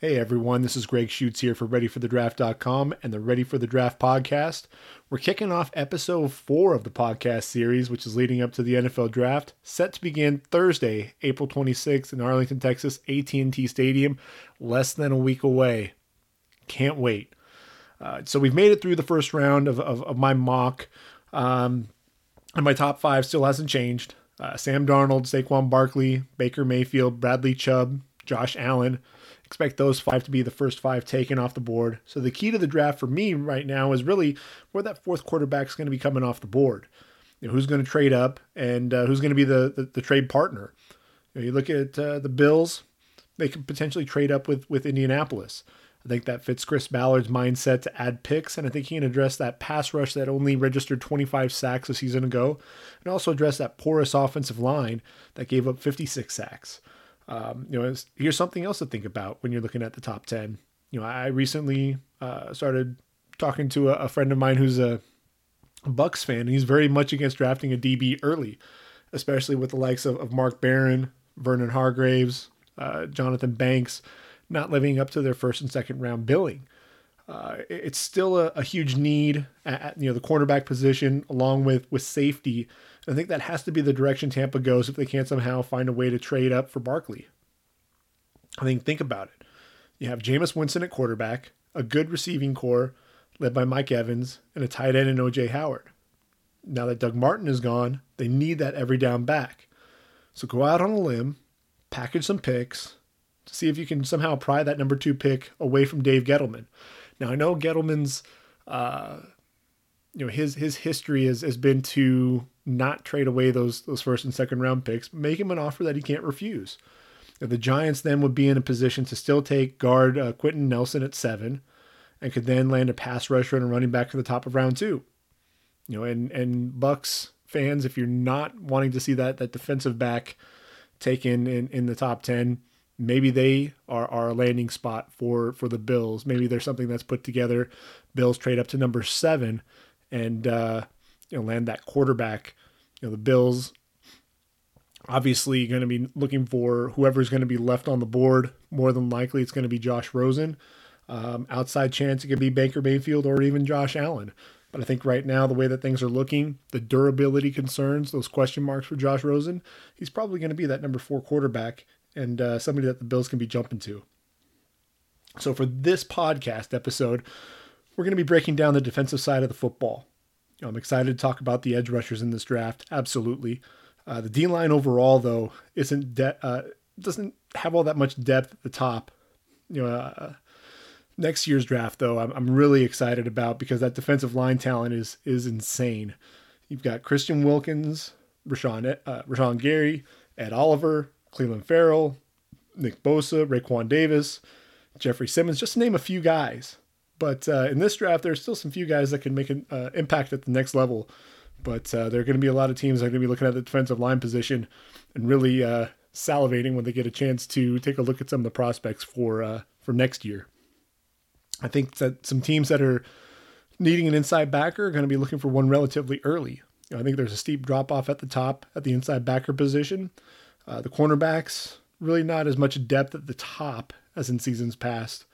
Hey everyone, this is Greg Schutz here for ReadyForTheDraft.com and the Ready for the Draft podcast. We're kicking off episode four of the podcast series, which is leading up to the NFL Draft, set to begin Thursday, April 26th in Arlington, Texas, AT&T Stadium, less than a week away. Can't wait. Uh, so we've made it through the first round of, of, of my mock, um, and my top five still hasn't changed. Uh, Sam Darnold, Saquon Barkley, Baker Mayfield, Bradley Chubb, Josh Allen – expect those five to be the first five taken off the board. So the key to the draft for me right now is really where that fourth quarterback is going to be coming off the board. You know, who's going to trade up and uh, who's going to be the, the, the trade partner. You, know, you look at uh, the Bills; they could potentially trade up with with Indianapolis. I think that fits Chris Ballard's mindset to add picks, and I think he can address that pass rush that only registered 25 sacks a season ago, and also address that porous offensive line that gave up 56 sacks. Um, you know, here's something else to think about when you're looking at the top 10. You know, I recently uh, started talking to a, a, friend of mine who's a Bucks fan, and he's very much against drafting a DB early, especially with the likes of, of Mark Barron, Vernon Hargreaves, uh, Jonathan Banks, not living up to their first and second round billing. Uh, it's still a, a, huge need at you know the cornerback position, along with with safety I think that has to be the direction Tampa goes if they can't somehow find a way to trade up for Barkley. I think think about it. You have Jameis Winston at quarterback, a good receiving corps led by Mike Evans, and a tight end in OJ Howard. Now that Doug Martin is gone, they need that every down back. So go out on a limb, package some picks, to see if you can somehow pry that number two pick away from Dave Gettleman. Now I know Gettleman's uh, you know his his history has, has been to not trade away those those first and second round picks, make him an offer that he can't refuse. The Giants then would be in a position to still take guard uh, Quenton Nelson at seven, and could then land a pass rusher and a running back at the top of round two. You know, and and Bucks fans, if you're not wanting to see that that defensive back taken in in the top ten, maybe they are, are a landing spot for for the Bills. Maybe there's something that's put together. Bills trade up to number seven and uh, you know land that quarterback. You know the Bills obviously going to be looking for whoever's going to be left on the board. More than likely, it's going to be Josh Rosen. Um, outside chance it could be Baker Mayfield or even Josh Allen. But I think right now, the way that things are looking, the durability concerns, those question marks for Josh Rosen, he's probably going to be that number four quarterback and uh, somebody that the Bills can be jumping to. So for this podcast episode, we're going to be breaking down the defensive side of the football. I'm excited to talk about the edge rushers in this draft. Absolutely. Uh, the D line overall, though, isn't de- uh, doesn't have all that much depth at the top. You know, uh, next year's draft, though, I'm, I'm really excited about because that defensive line talent is is insane. You've got Christian Wilkins, Rashan uh, Rashan Gary, Ed Oliver, Clelin Ferrell, Nick Bosa, Raekwon Davis, Jeffrey Simmons, just to name a few guys. But uh, in this draft, there's still some few guys that can make an uh, impact at the next level. But uh, there are going to be a lot of teams that are going to be looking at the defensive line position and really uh, salivating when they get a chance to take a look at some of the prospects for uh, for next year. I think that some teams that are needing an inside backer are going to be looking for one relatively early. I think there's a steep drop off at the top at the inside backer position. Uh, the cornerbacks really not as much depth at the top as in seasons past.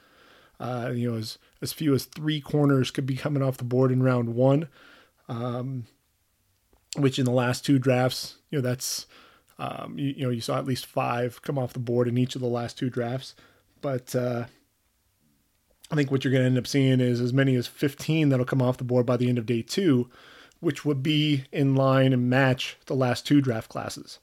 Uh, you know, as as few as three corners could be coming off the board in round one, um, which in the last two drafts, you know, that's um, you, you, know you saw at least five come off the board in each of the last two drafts. But uh, I think what you're going to end up seeing is as many as 15 that'll come off the board by the end of day two, which would be in line and match the last two draft classes.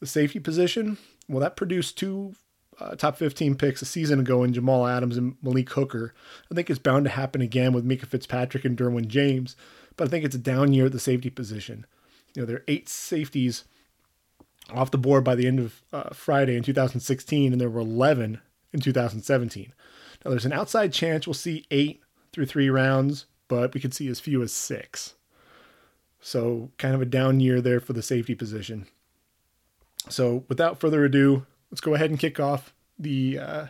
The safety position, well, that produced two uh, top 15 picks a season ago in Jamal Adams and Malik Hooker. I think it's bound to happen again with Minkah Fitzpatrick and Derwin James, but I think it's a down year at the safety position. You know, there are eight safeties off the board by the end of uh, Friday in 2016, and there were 11 in 2017. Now, there's an outside chance we'll see eight through three rounds, but we could see as few as six. So, kind of a down year there for the safety position. So, without further ado, let's go ahead and kick off the uh,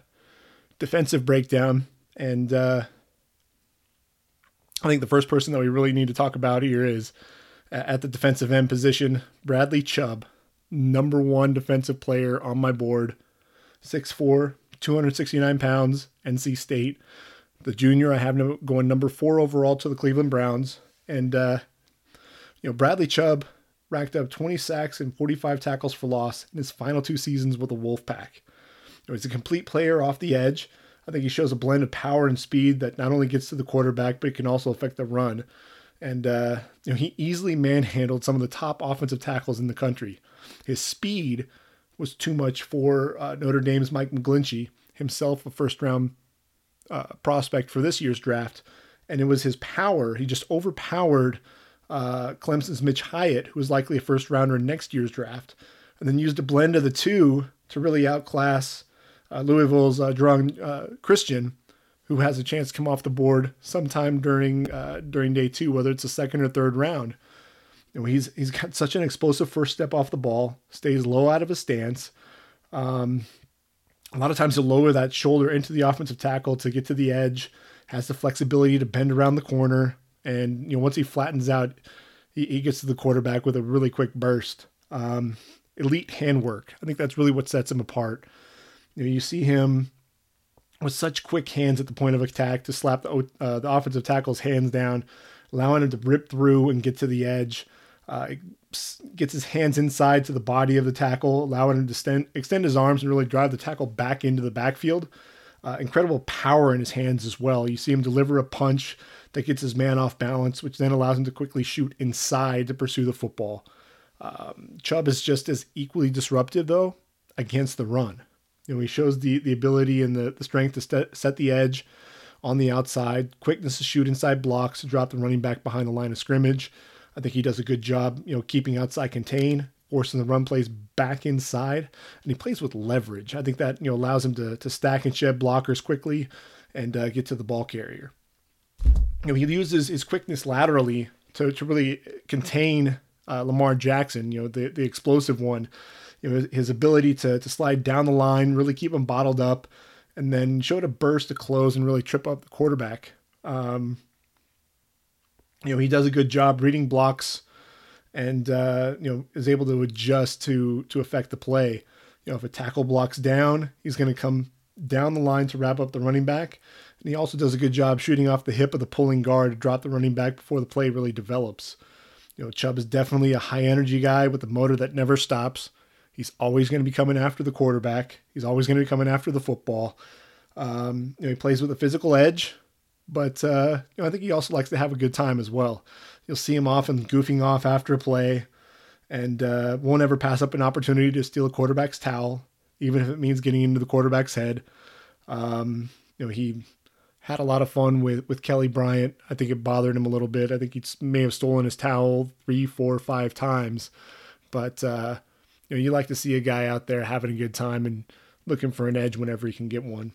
defensive breakdown. And uh, I think the first person that we really need to talk about here is at the defensive end position, Bradley Chubb, number one defensive player on my board, 6'4, 269 pounds, NC State. The junior, I have going number four overall to the Cleveland Browns. And, uh, you know, Bradley Chubb racked up 20 sacks and 45 tackles for loss in his final two seasons with the Wolfpack. He's a complete player off the edge. I think he shows a blend of power and speed that not only gets to the quarterback, but it can also affect the run. And uh, you know, he easily manhandled some of the top offensive tackles in the country. His speed was too much for uh, Notre Dame's Mike McGlinchey, himself a first round uh, prospect for this year's draft. And it was his power. He just overpowered uh, Clemson's Mitch Hyatt, who was likely a first rounder in next year's draft, and then used a blend of the two to really outclass uh, Louisville's uh, uh, Christian, who has a chance to come off the board sometime during uh, during day two, whether it's a second or third round. You know, he's he's got such an explosive first step off the ball, stays low out of his stance. Um, a lot of times he'll lower that shoulder into the offensive tackle to get to the edge, has the flexibility to bend around the corner, and you know once he flattens out, he, he gets to the quarterback with a really quick burst. Um, elite handwork. I think that's really what sets him apart. You know, you see him with such quick hands at the point of attack to slap the uh, the offensive tackle's hands down, allowing him to rip through and get to the edge. Uh, gets his hands inside to the body of the tackle, allowing him to extend, extend his arms and really drive the tackle back into the backfield. Uh, incredible power in his hands as well. You see him deliver a punch that gets his man off balance, which then allows him to quickly shoot inside to pursue the football. Um, Chubb is just as equally disruptive, though, against the run. You know, he shows the the ability and the, the strength to st- set the edge on the outside, quickness to shoot inside blocks, to drop the running back behind the line of scrimmage. I think he does a good job, you know, keeping outside contain, forcing the run plays back inside, and he plays with leverage. I think that you know allows him to to stack and shed blockers quickly and uh, get to the ball carrier. You know, he uses his quickness laterally to to really contain uh, Lamar Jackson, you know, the the explosive one you know, his ability to, to slide down the line, really keep him bottled up, and then showed a burst to close and really trip up the quarterback. Um, you know, he does a good job reading blocks and, uh, you know, is able to adjust to, to affect the play. You know, if a tackle blocks down, he's going to come down the line to wrap up the running back. And he also does a good job shooting off the hip of the pulling guard to drop the running back before the play really develops. You know, Chubb is definitely a high energy guy with a motor that never stops. He's always going to be coming after the quarterback. He's always going to be coming after the football. Um, you know, he plays with a physical edge, but uh, you know, I think he also likes to have a good time as well. You'll see him often goofing off after a play, and uh, won't ever pass up an opportunity to steal a quarterback's towel, even if it means getting into the quarterback's head. Um, you know, he had a lot of fun with with Kelly Bryant. I think it bothered him a little bit. I think he may have stolen his towel three, four, five times, but uh, you know, you like to see a guy out there having a good time and looking for an edge whenever he can get one.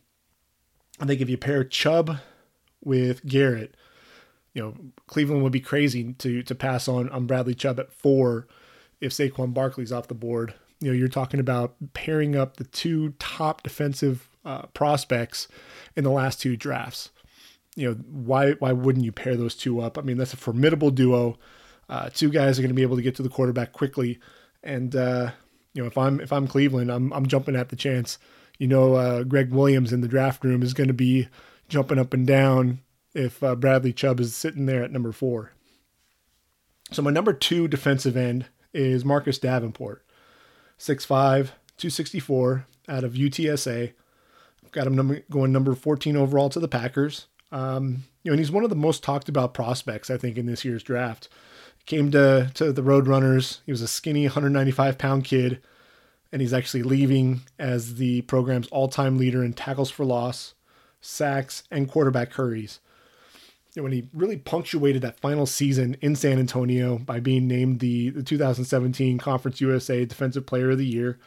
I think if you pair Chubb with Garrett, you know, Cleveland would be crazy to to pass on on Bradley Chubb at four if Saquon Barkley's off the board. You know, you're talking about pairing up the two top defensive uh, prospects in the last two drafts. You know, why why wouldn't you pair those two up? I mean, that's a formidable duo. Uh, two guys are going to be able to get to the quarterback quickly, and uh, you know, if I'm if I'm Cleveland, I'm I'm jumping at the chance. You know, uh, Gregg Williams in the draft room is going to be jumping up and down if uh, Bradley Chubb is sitting there at number four. So my number two defensive end is Marcus Davenport, 6'5", 264 out of UTSA. Got him number, going number 14 overall to the Packers. Um, you know, and he's one of the most talked about prospects, I think, in this year's draft came to to the Roadrunners. He was a skinny 195 pound kid, and he's actually leaving as the program's all time leader in tackles for loss, sacks, and quarterback hurries. And when he really punctuated that final season in San Antonio by being named the, the 2017 Conference USA Defensive Player of the Year,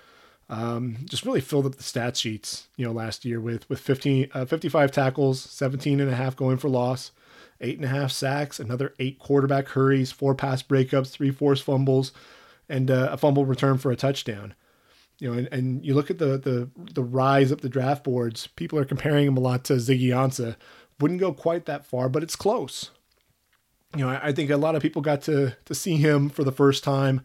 um, just really filled up the stat sheets, you know, last year with with 15, uh, 55 tackles, 17 and a half going for loss, eight and a half sacks, another eight quarterback hurries, four pass breakups, three forced fumbles, and uh, a fumble return for a touchdown. You know, and, and you look at the the the rise up the draft boards. People are comparing him a lot to Ziggy Ansah. Wouldn't go quite that far, but it's close. You know, I, I think a lot of people got to to see him for the first time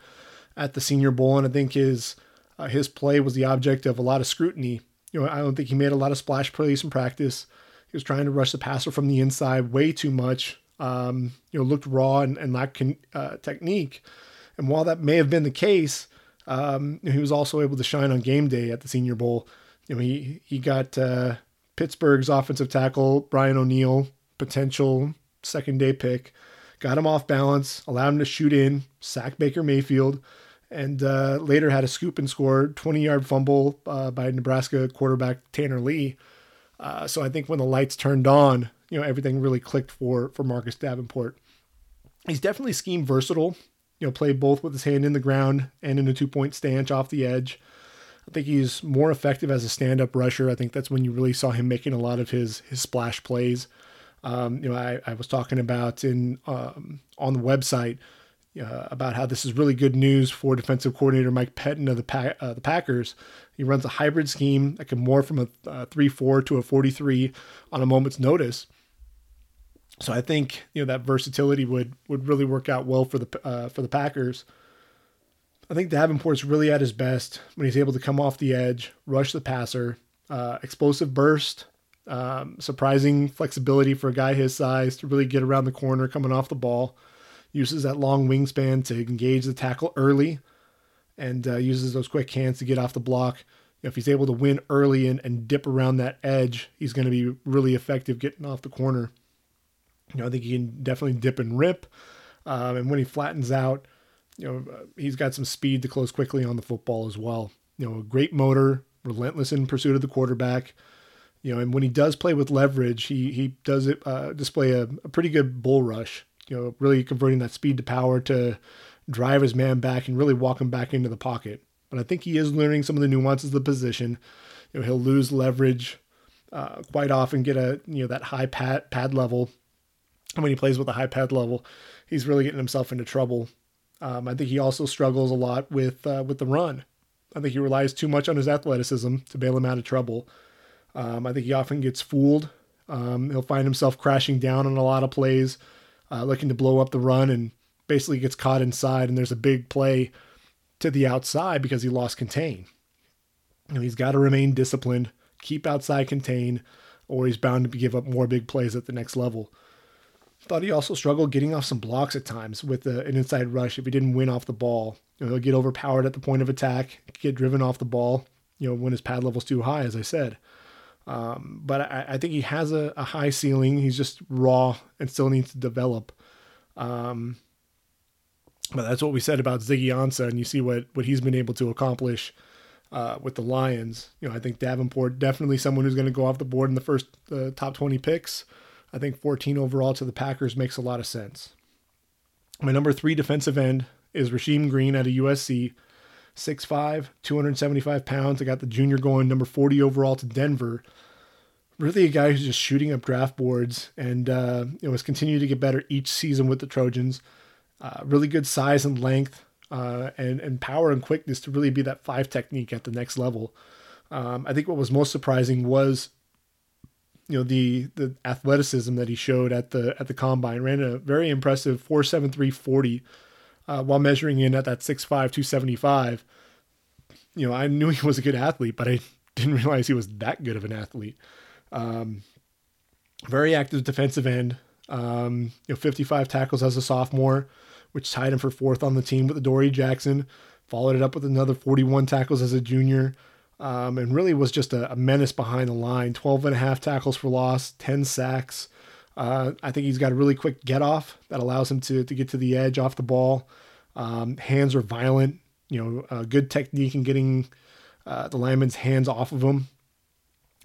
at the Senior Bowl, and I think his uh, his play was the object of a lot of scrutiny You know, I don't think he made a lot of splash plays in practice. He was trying to rush the passer from the inside way too much. Um, you know, looked raw and, and lacked uh, technique. And while that may have been the case, um, he was also able to shine on game day at the Senior Bowl. You know, he he got uh, Pittsburgh's offensive tackle Brian O'Neill, potential second day pick, got him off balance, allowed him to shoot in, sack Baker Mayfield, and uh, later had a scoop and score 20 yard fumble uh, by Nebraska quarterback Tanner Lee. Uh, so I think when the lights turned on, you know everything really clicked for for Marcus Davenport. He's definitely scheme versatile. You know, played both with his hand in the ground and in a two point stance off the edge. I think he's more effective as a stand up rusher. I think that's when you really saw him making a lot of his his splash plays. Um, you know, I, I was talking about in um, on the website uh, about how this is really good news for defensive coordinator Mike Pettine of the pa- uh, the Packers. He runs a hybrid scheme that can morph from a three four to a forty three on a moment's notice. So I think you know that versatility would would really work out well for the uh, for the Packers. I think Davenport's really at his best when he's able to come off the edge, rush the passer, uh, explosive burst, um, surprising flexibility for a guy his size to really get around the corner coming off the ball. Uses that long wingspan to engage the tackle early, and uh, uses those quick hands to get off the block. You know, if he's able to win early and, and dip around that edge, he's going to be really effective getting off the corner. You know, I think he can definitely dip and rip. Um, and when he flattens out, you know, uh, he's got some speed to close quickly on the football as well. You know, a great motor, relentless in pursuit of the quarterback. You know, and when he does play with leverage, he he does it uh, display a, a pretty good bull rush. You know, really converting that speed to power to drive his man back and really walk him back into the pocket. But I think he is learning some of the nuances of the position. You know, he'll lose leverage uh, quite often, get a you know that high pad pad level and when he plays with a high pad level, he's really getting himself into trouble. Um, I think he also struggles a lot with uh, with the run. I think he relies too much on his athleticism to bail him out of trouble. Um, I think he often gets fooled. Um, he'll find himself crashing down on a lot of plays, uh, looking to blow up the run, and basically gets caught inside. And there's a big play to the outside because he lost contain. Know, he's got to remain disciplined, keep outside contain, or he's bound to give up more big plays at the next level. Thought he also struggled getting off some blocks at times with a, an inside rush if he didn't win off the ball. You know, he'll get overpowered at the point of attack, get driven off the ball, you know, when his pad level's too high, as I said. Um, but I, I, think he has a, a, high ceiling. He's just raw and still needs to develop. Um, but that's what we said about Ziggy Ansah, and you see what, what he's been able to accomplish uh, with the Lions. You know, I think Davenport definitely someone who's going to go off the board in the first uh, top 20 picks. I think 14 overall to the Packers makes a lot of sense. My number three defensive end is Rasheem Green at a USC. 6'5, 275 pounds. I got the junior going, number 40 overall to Denver. Really a guy who's just shooting up draft boards and uh, you know, has continued to get better each season with the Trojans. Uh, really good size and length uh, and, and power and quickness to really be that five technique at the next level. Um, I think what was most surprising was you know the the athleticism that he showed at the at the combine ran a very impressive 47340 uh, while measuring in at that 6'5 275 you know i knew he was a good athlete but i didn't realize he was that good of an athlete um, very active defensive end um, you know 55 tackles as a sophomore which tied him for fourth on the team with Adoree' Jackson followed it up with another 41 tackles as a junior um, and really was just a, a, menace behind the line. 12 and a half tackles for loss, 10 sacks. Uh, I think he's got a really quick get off that allows him to, to get to the edge off the ball. Um, hands are violent, you know, uh, good technique in getting uh, the lineman's hands off of him.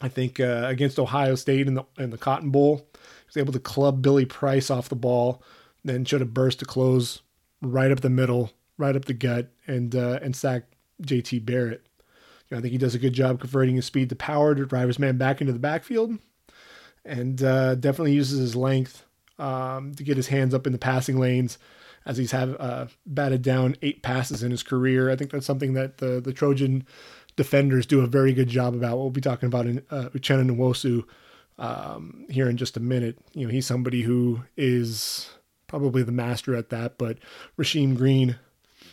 I think uh, against Ohio State in the in the Cotton Bowl, he was able to club Billy Price off the ball, then showed a burst to close right up the middle, right up the gut, and uh, and sack JT Barrett. You know, I think he does a good job converting his speed to power to drive his man back into the backfield, and uh, definitely uses his length um, to get his hands up in the passing lanes. As he's had uh, batted down eight passes in his career, I think that's something that the the Trojan defenders do a very good job about. We'll be talking about in uh, Uchenna Nwosu um, here in just a minute. You know, he's somebody who is probably the master at that. But Rasheem Green,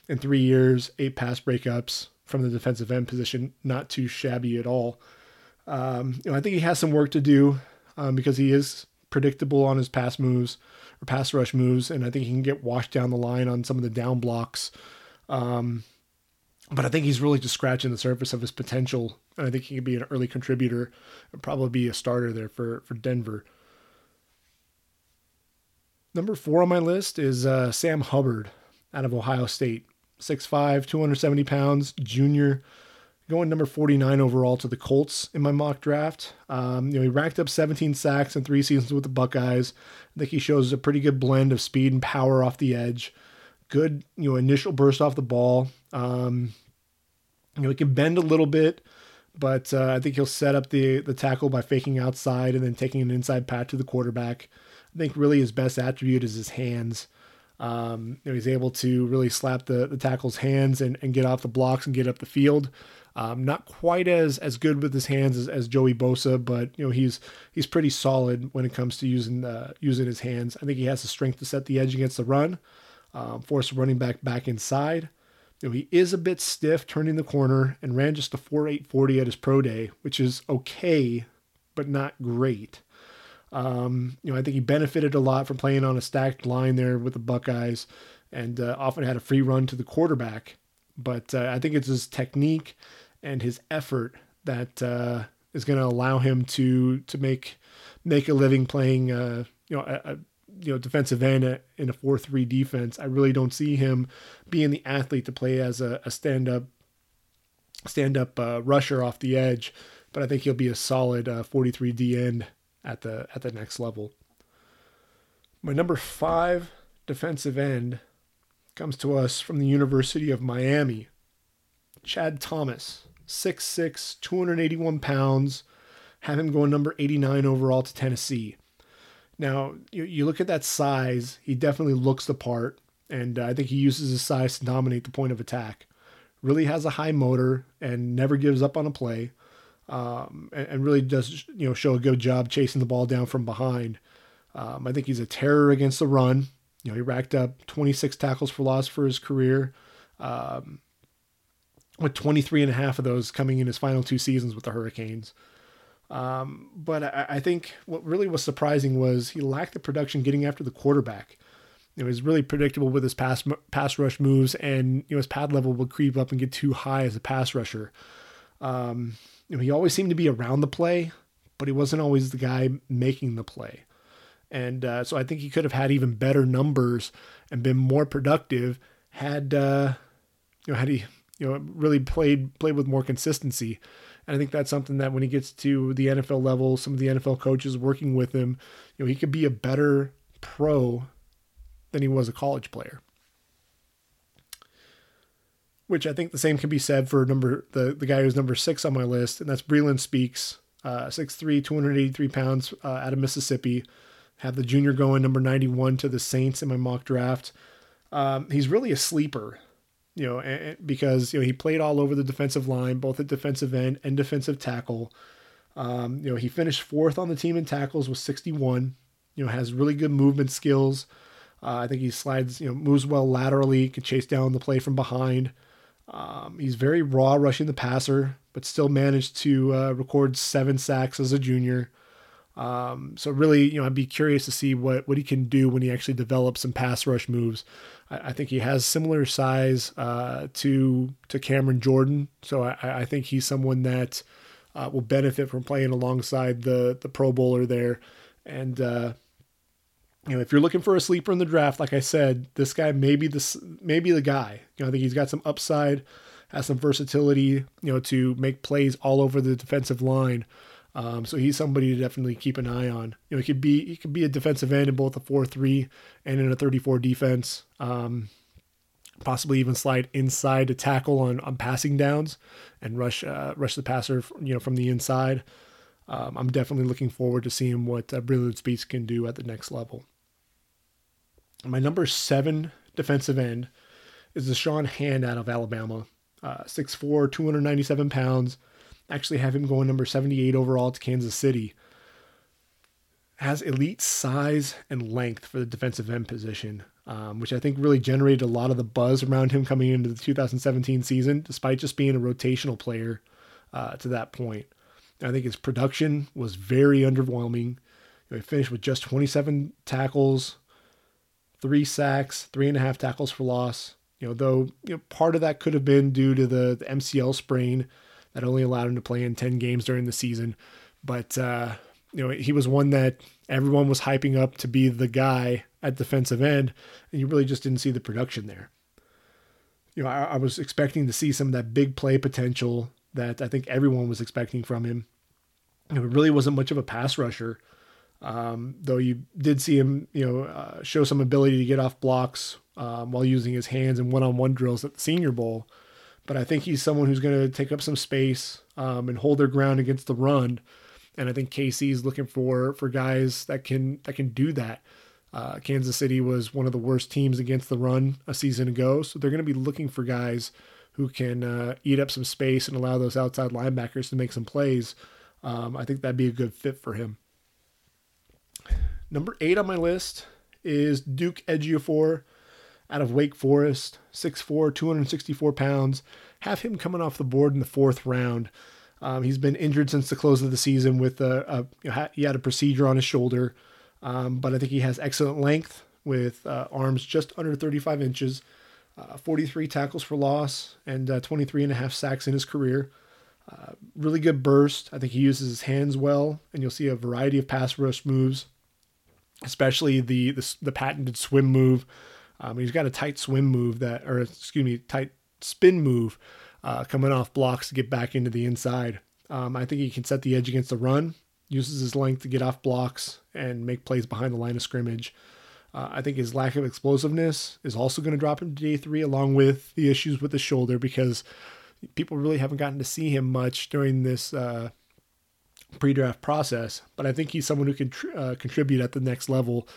in three years, eight pass breakups, from the defensive end position, not too shabby at all. Um, you know, I think he has some work to do um, because he is predictable on his pass moves or pass rush moves, and I think he can get washed down the line on some of the down blocks. Um, but I think he's really just scratching the surface of his potential, and I think he could be an early contributor and probably be a starter there for for Denver. Number four on my list is uh, Sam Hubbard out of Ohio State. 6'5, 270 pounds, junior, going number 49 overall to the Colts in my mock draft. Um, you know, he racked up 17 sacks in three seasons with the Buckeyes. I think he shows a pretty good blend of speed and power off the edge. Good, you know, initial burst off the ball. Um, you know, he can bend a little bit, but uh, I think he'll set up the the tackle by faking outside and then taking an inside pat to the quarterback. I think really his best attribute is his hands. Um, you know, he's able to really slap the, the tackle's hands and, and get off the blocks and get up the field. Um, not quite as as good with his hands as, as Joey Bosa, but you know he's he's pretty solid when it comes to using uh, using his hands. I think he has the strength to set the edge against the run, um, force running back back inside. You know, he is a bit stiff turning the corner and ran just a 4.840 at his pro day, which is okay, but not great. Um, you know, I think he benefited a lot from playing on a stacked line there with the Buckeyes, and uh, often had a free run to the quarterback. But uh, I think it's his technique and his effort that uh, is going to allow him to to make make a living playing, uh, you know, a, a, you know defensive end in a four three defense. I really don't see him being the athlete to play as a, a stand up stand up uh, rusher off the edge. But I think he'll be a solid uh, 43 D end at the at the next level. My number five defensive end comes to us from the University of Miami. Chad Thomas, 6'6, 281 pounds, have him going number 89 overall to Tennessee. Now, you, you look at that size, he definitely looks the part, and uh, I think he uses his size to dominate the point of attack. Really has a high motor and never gives up on a play um, and, and, really does you know show a good job chasing the ball down from behind. Um, I think he's a terror against the run. You know, he racked up 26 tackles for loss for his career, um, with 23 and a half of those coming in his final two seasons with the Hurricanes. Um, but I, I, think what really was surprising was he lacked the production getting after the quarterback. It was really predictable with his pass pass rush moves, and you know his pad level would creep up and get too high as a pass rusher. Um, you know, he always seemed to be around the play, but he wasn't always the guy making the play. And uh, so I think he could have had even better numbers and been more productive had uh, you know had he you know really played played with more consistency. And I think that's something that when he gets to the NFL level, some of the NFL coaches working with him, you know, he could be a better pro than he was a college player which I think the same can be said for number the, the guy who's number six on my list, and that's Breeland Speaks, uh, 6'3", 283 pounds uh, out of Mississippi. Have the junior going number 91 to the Saints in my mock draft. Um, he's really a sleeper, you know, and, because you know he played all over the defensive line, both at defensive end and defensive tackle. Um, you know, he finished fourth on the team in tackles with 61. You know, has really good movement skills. Uh, I think he slides, you know, moves well laterally, can chase down the play from behind. Um, he's very raw rushing the passer, but still managed to uh, record seven sacks as a junior. Um, so really, you know, I'd be curious to see what what he can do when he actually develops some pass rush moves. I, I think he has similar size uh, to to Cameron Jordan, so I, I think he's someone that uh, will benefit from playing alongside the the Pro Bowler there. And uh, you know, if you're looking for a sleeper in the draft, like I said, this guy may be the maybe the guy. You know, I think he's got some upside, has some versatility, you know, to make plays all over the defensive line. Um, so he's somebody to definitely keep an eye on. You know, he could be he could be a defensive end in both a four three and in a thirty four defense. Um, possibly even slide inside to tackle on, on passing downs and rush uh, rush the passer, you know, from the inside. Um, I'm definitely looking forward to seeing what uh, Breeland Speaks can do at the next level. My number seven defensive end is Da'Shawn Hand out of Alabama. Uh, 6'4, 297 pounds. Actually, have him going number 78 overall to Kansas City. Has elite size and length for the defensive end position, um, which I think really generated a lot of the buzz around him coming into the 2017 season, despite just being a rotational player uh, to that point. I think his production was very underwhelming. You know, he finished with just 27 tackles, three sacks, three and a half tackles for loss. You know, though you know, part of that could have been due to the, the MCL sprain that only allowed him to play in 10 games during the season. But uh, you know, he was one that everyone was hyping up to be the guy at defensive end, and you really just didn't see the production there. You know, I, I was expecting to see some of that big play potential that I think everyone was expecting from him. You know, it really wasn't much of a pass rusher, um, though you did see him, you know, uh, show some ability to get off blocks um, while using his hands in one-on-one drills at the Senior Bowl. But I think he's someone who's going to take up some space um, and hold their ground against the run and I think is looking for for guys that can that can do that. Uh, Kansas City was one of the worst teams against the run a season ago, so they're going to be looking for guys who can uh, eat up some space and allow those outside linebackers to make some plays. Um, I think that'd be a good fit for him. Number eight on my list is Duke Ejiofor out of Wake Forest, 6'4, 264 pounds. Have him coming off the board in the fourth round. Um, he's been injured since the close of the season with a, a he had a procedure on his shoulder, um, but I think he has excellent length with uh, arms just under 35 inches, uh, 43 tackles for loss, and uh, 23 and a half sacks in his career. Uh, really good burst. I think he uses his hands well, and you'll see a variety of pass rush moves, especially the the, the patented swim move. Um, he's got a tight swim move that, or excuse me, tight spin move uh, coming off blocks to get back into the inside. Um, I think he can set the edge against the run, uses his length to get off blocks and make plays behind the line of scrimmage. Uh, I think his lack of explosiveness is also going to drop him to day three, along with the issues with the shoulder, because people really haven't gotten to see him much during this uh, pre-draft process. But I think he's someone who can tr- uh, contribute at the next level.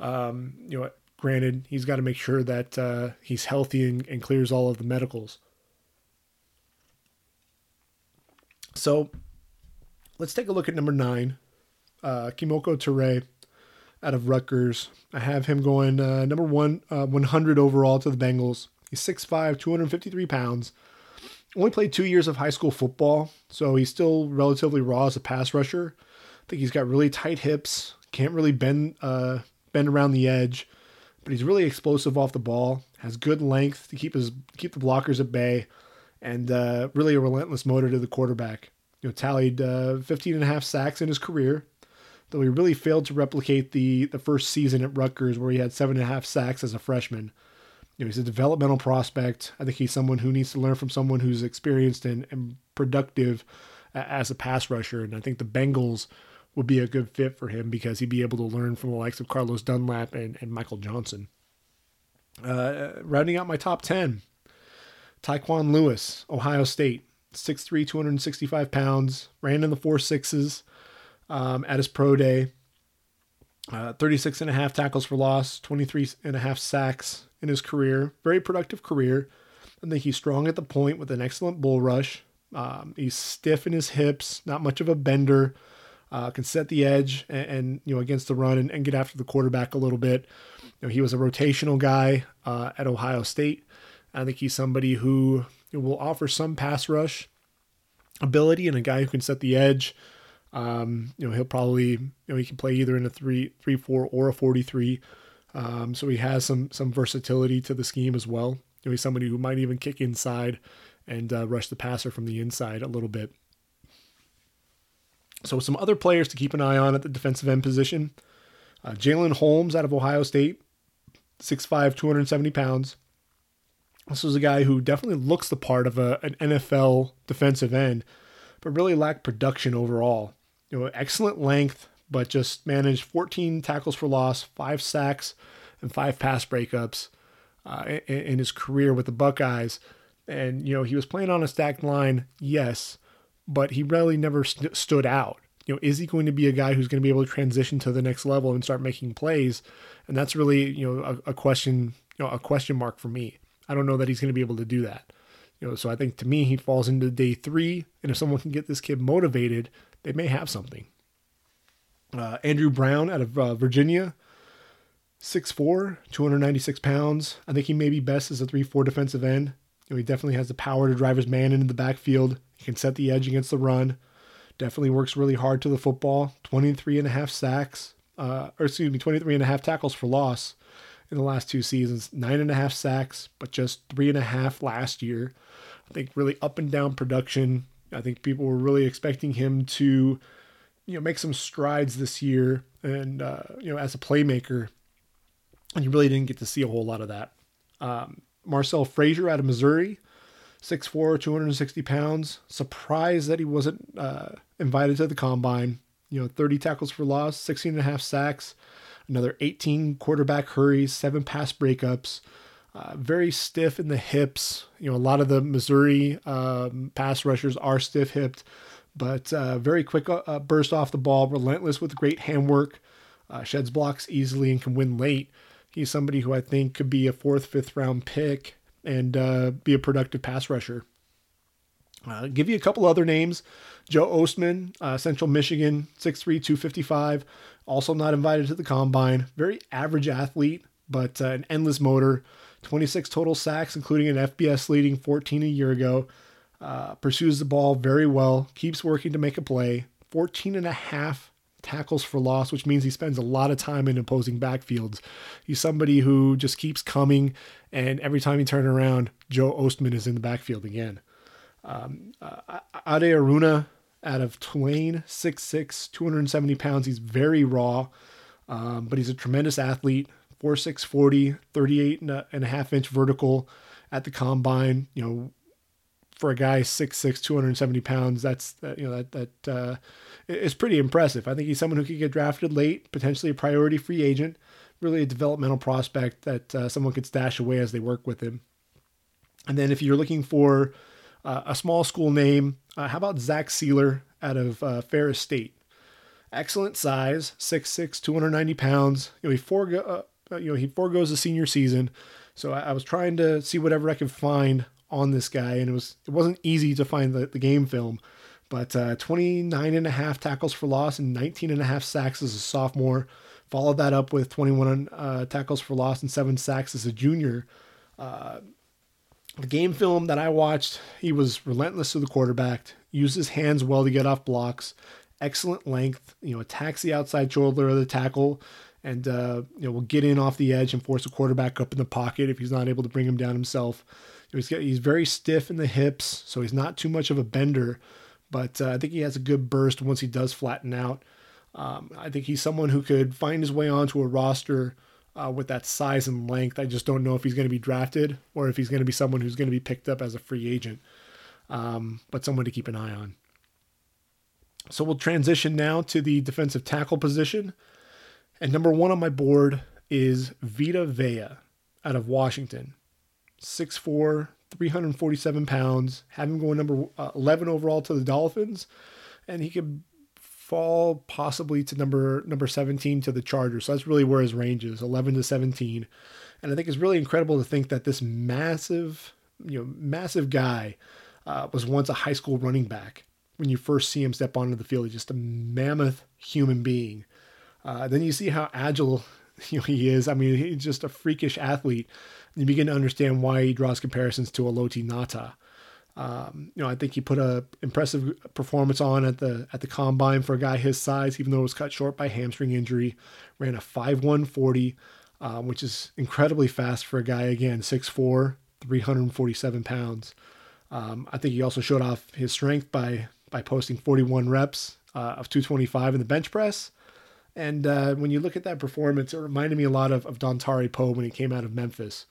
Um, you know, granted, he's got to make sure that uh, he's healthy and, and clears all of the medicals. So let's take a look at number nine, uh, Kemoko Turay out of Rutgers. I have him going uh, number one, uh, 100 overall to the Bengals. He's 6'5, 253 pounds. Only played two years of high school football, so he's still relatively raw as a pass rusher. I think he's got really tight hips, can't really bend uh, bend around the edge, but he's really explosive off the ball. Has good length to keep his keep the blockers at bay and uh, really a relentless motor to the quarterback. You know, tallied uh, 15 and a half sacks in his career, though he really failed to replicate the the first season at Rutgers where he had seven and a half sacks as a freshman. You know, he's a developmental prospect. I think he's someone who needs to learn from someone who's experienced and, and productive as a pass rusher. And I think the Bengals would be a good fit for him because he'd be able to learn from the likes of Carlos Dunlap and, and Michael Johnson. Uh, rounding out my top 10, Tyquan Lewis, Ohio State, 6'3, 265 pounds, ran in the four sixes um, at his pro day. Uh, 36 and a half tackles for loss, 23 and a half sacks in his career. Very productive career. I think he's strong at the point with an excellent bull rush. Um, he's stiff in his hips, not much of a bender. Uh, can set the edge and, and, you know against the run and, and, get after the quarterback a little bit. You know, he was a rotational guy uh, at Ohio State. I think he's somebody who will offer some pass rush ability and a guy who can set the edge. Um, you know, he'll probably you know he can play either in a three three four or a forty three. Um, so he has some some versatility to the scheme as well. You know, he's somebody who might even kick inside and uh, rush the passer from the inside a little bit. So some other players to keep an eye on at the defensive end position. Uh, Jalyn Holmes out of Ohio State, 6'5", 270 pounds. This was a guy who definitely looks the part of a, an NFL defensive end, but really lacked production overall. You know, excellent length, but just managed 14 tackles for loss, five sacks, and five pass breakups uh, in, in, his career with the Buckeyes. And you know, he was playing on a stacked line, yes, but he really never st- stood out. You know, is he going to be a guy who's going to be able to transition to the next level and start making plays? And that's really you know a, a question, you know, a question mark for me. I don't know that he's going to be able to do that. You know, so I think to me he falls into day three, and if someone can get this kid motivated, they may have something. Uh, Andrew Brown out of uh, Virginia, 6'4", 296 pounds. I think he may be best as a 3-4 defensive end. You know, he definitely has the power to drive his man into the backfield. He can set the edge against the run. Definitely works really hard to the football. 23 and a half sacks, uh, or excuse me, 23 and a half tackles for loss in the last two seasons. Nine and a half sacks, but just three and a half last year. I think really up and down production. I think people were really expecting him to, you know, make some strides this year, and uh, you know, as a playmaker, and you really didn't get to see a whole lot of that. Um, Marcell Frazier out of Missouri, 6'4", 260 pounds. Surprised that he wasn't uh, invited to the combine. You know, 30 tackles for loss, 16 and a half sacks, another 18 quarterback hurries, seven pass breakups. Uh, very stiff in the hips. You know, a lot of the Missouri um, pass rushers are stiff hipped, but uh, very quick uh, uh, burst off the ball, relentless with great handwork, uh, sheds blocks easily, and can win late. He's somebody who I think could be a fourth, fifth round pick and uh, be a productive pass rusher. Uh, give you a couple other names. Joe Ostman, uh, Central Michigan, 6'3, 255, also not invited to the combine. Very average athlete, but uh, an endless motor. 26 total sacks, including an FBS leading 14 a year ago. Uh, pursues the ball very well, keeps working to make a play. 14 and a half tackles for loss, which means he spends a lot of time in opposing backfields. He's somebody who just keeps coming, and every time you turn around, Joe Ostman is in the backfield again. Um, uh, Ade Aruna out of Tulane, 6'6, 270 pounds. He's very raw, um, but he's a tremendous athlete. 4'6, 40, 38 and a, and a half inch vertical at the combine. You know, for a guy 6'6", 270 pounds, that's you know that that uh, is pretty impressive. I think he's someone who could get drafted late, potentially a priority free agent, really a developmental prospect that uh, someone could stash away as they work with him. And then if you're looking for uh, a small school name, uh, how about Zach Sieler out of uh, Ferris State? Excellent size, 6'6", 290 pounds. You know, he forego, uh, you know he foregoes the senior season, so I was trying to see whatever I could find on this guy, and it was it wasn't easy to find the, the game film. But uh, 29 and a half tackles for loss and 19 and a half sacks as a sophomore. Followed that up with 21 uh, tackles for loss and seven sacks as a junior. Uh, the game film that I watched, he was relentless to the quarterback, used his hands well to get off blocks, excellent length, you know, attacks the outside shoulder of the tackle, and uh, you know will get in off the edge and force the quarterback up in the pocket if he's not able to bring him down himself. He's, got, he's very stiff in the hips, so he's not too much of a bender, but uh, I think he has a good burst once he does flatten out. Um, I think he's someone who could find his way onto a roster uh, with that size and length. I just don't know if he's going to be drafted or if he's going to be someone who's going to be picked up as a free agent, um, but someone to keep an eye on. So we'll transition now to the defensive tackle position. And number one on my board is Vita Vea out of Washington. 6'4, 347 pounds, have him going number uh, 11 overall to the Dolphins, and he could fall possibly to number number 17 to the Chargers. So that's really where his range is, 11 to 17. And I think it's really incredible to think that this massive, you know, massive guy uh, was once a high school running back. When you first see him step onto the field, he's just a mammoth human being. Uh, then you see how agile you know, he is. I mean, he's just a freakish athlete you begin to understand why he draws comparisons to Haloti Ngata. Um, you know, I think he put a impressive performance on at the at the combine for a guy his size, even though it was cut short by hamstring injury. Ran a 5'140, um, which is incredibly fast for a guy again 6'4, 347 pounds. Um, I think he also showed off his strength by by posting 41 reps uh, of 225 in the bench press. And uh, when you look at that performance, it reminded me a lot of, of Dontari Poe when he came out of Memphis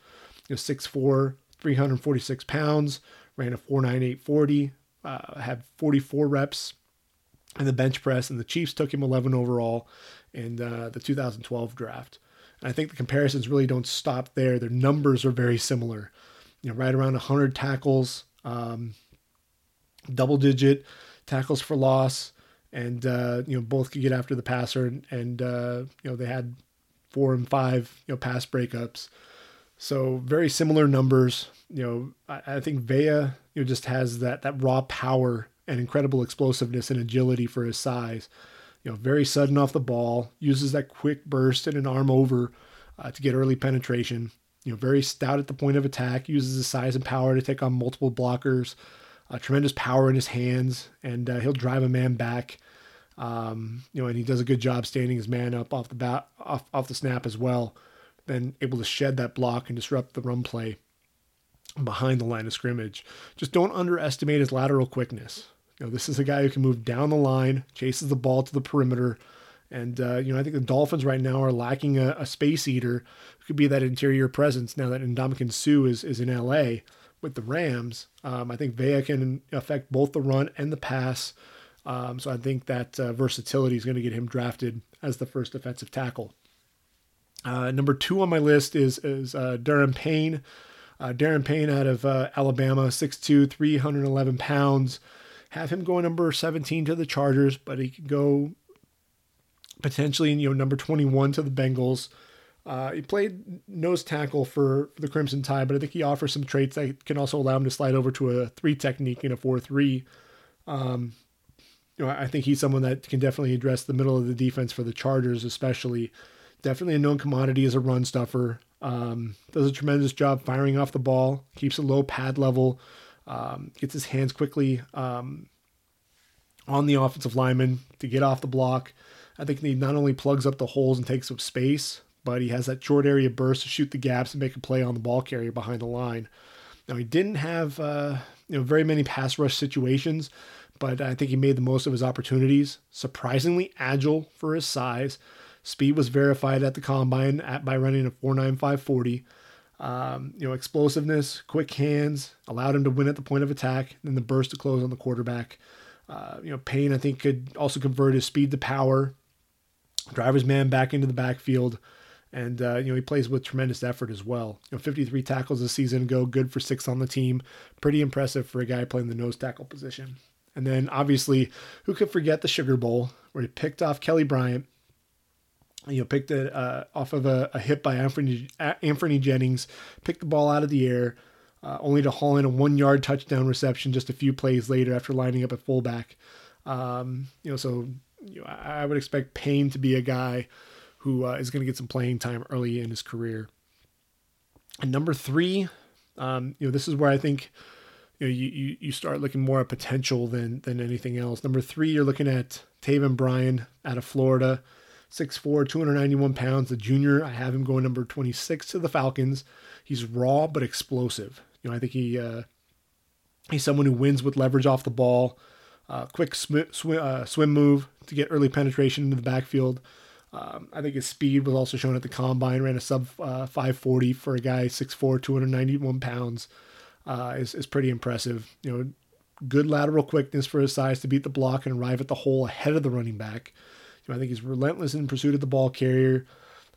you know, 6'4", 346 pounds, ran a 4.9840, uh, had 44 reps in the bench press, and the Chiefs took him 11 overall in uh, the 2012 draft. And I think the comparisons really don't stop there. Their numbers are very similar. You know, right around 100 tackles, um, double digit tackles for loss, and uh, you know both could get after the passer, and, and uh, you know they had four and five you know pass breakups. So very similar numbers. You know, I, I think Vea you know just has that that raw power and incredible explosiveness and agility for his size. You know, very sudden off the ball, uses that quick burst and an arm over uh, to get early penetration. You know, very stout at the point of attack, uses his size and power to take on multiple blockers. Uh, tremendous power in his hands, and uh, he'll drive a man back. Um, you know, and he does a good job standing his man up off the bat, off, off the snap as well. Then able to shed that block and disrupt the run play behind the line of scrimmage. Just don't underestimate his lateral quickness. You know, this is a guy who can move down the line, chases the ball to the perimeter, and uh, you know, I think the Dolphins right now are lacking a, a space eater who could be that interior presence. Now that Ndamukong Suh is is in LA with the Rams, um, I think Vea can affect both the run and the pass. Um, so I think that uh, versatility is going to get him drafted as the first defensive tackle. Uh, number two on my list is is uh, Daron Payne. Uh, Daron Payne out of uh, Alabama, 6'2", 311 pounds. Have him go number 17 to the Chargers, but he could go potentially you know number 21 to the Bengals. Uh, he played nose tackle for, for, the Crimson Tide, but I think he offers some traits that can also allow him to slide over to a three technique in a four three. Um, you know, I think he's someone that can definitely address the middle of the defense for the Chargers, especially. Definitely a known commodity as a run stuffer. Um, does a tremendous job firing off the ball, keeps a low pad level, um, gets his hands quickly um, on the offensive lineman to get off the block. I think he not only plugs up the holes and takes up space, but he has that short area burst to shoot the gaps and make a play on the ball carrier behind the line. Now he didn't have uh, you know very many pass rush situations, but I think he made the most of his opportunities. Surprisingly agile for his size. Speed was verified at the combine at, by running a 4.9540. Um, you know, explosiveness, quick hands allowed him to win at the point of attack, then the burst to close on the quarterback. Uh, you know, Payne I think could also convert his speed to power, driver's man back into the backfield, and uh, you know he plays with tremendous effort as well. You know, 53 tackles a season ago, good for six on the team, pretty impressive for a guy playing the nose tackle position. And then obviously, who could forget the Sugar Bowl where he picked off Kelly Bryant, you know, picked it uh, off of a, a, hit by Anthony, Anfernee Jennings, picked the ball out of the air, uh, only to haul in a one yard touchdown reception just a few plays later after lining up at fullback. Um, you know, so you know, I would expect Payne to be a guy who uh, is going to get some playing time early in his career. And number three, um, you know, this is where I think you know you, you, you start looking more at potential than than anything else. Number three, you're looking at Taven Bryan out of Florida. 6'4, 291 pounds. The junior, I have him going number 26 to the Falcons. He's raw but explosive. You know, I think he uh, he's someone who wins with leverage off the ball, uh, quick sw- sw- uh, swim move to get early penetration into the backfield. Um, I think his speed was also shown at the combine. Ran a sub uh, 540 for a guy 6'4, 291 pounds. Uh, is is pretty impressive. You know, good lateral quickness for his size to beat the block and arrive at the hole ahead of the running back. You know, I think he's relentless in pursuit of the ball carrier.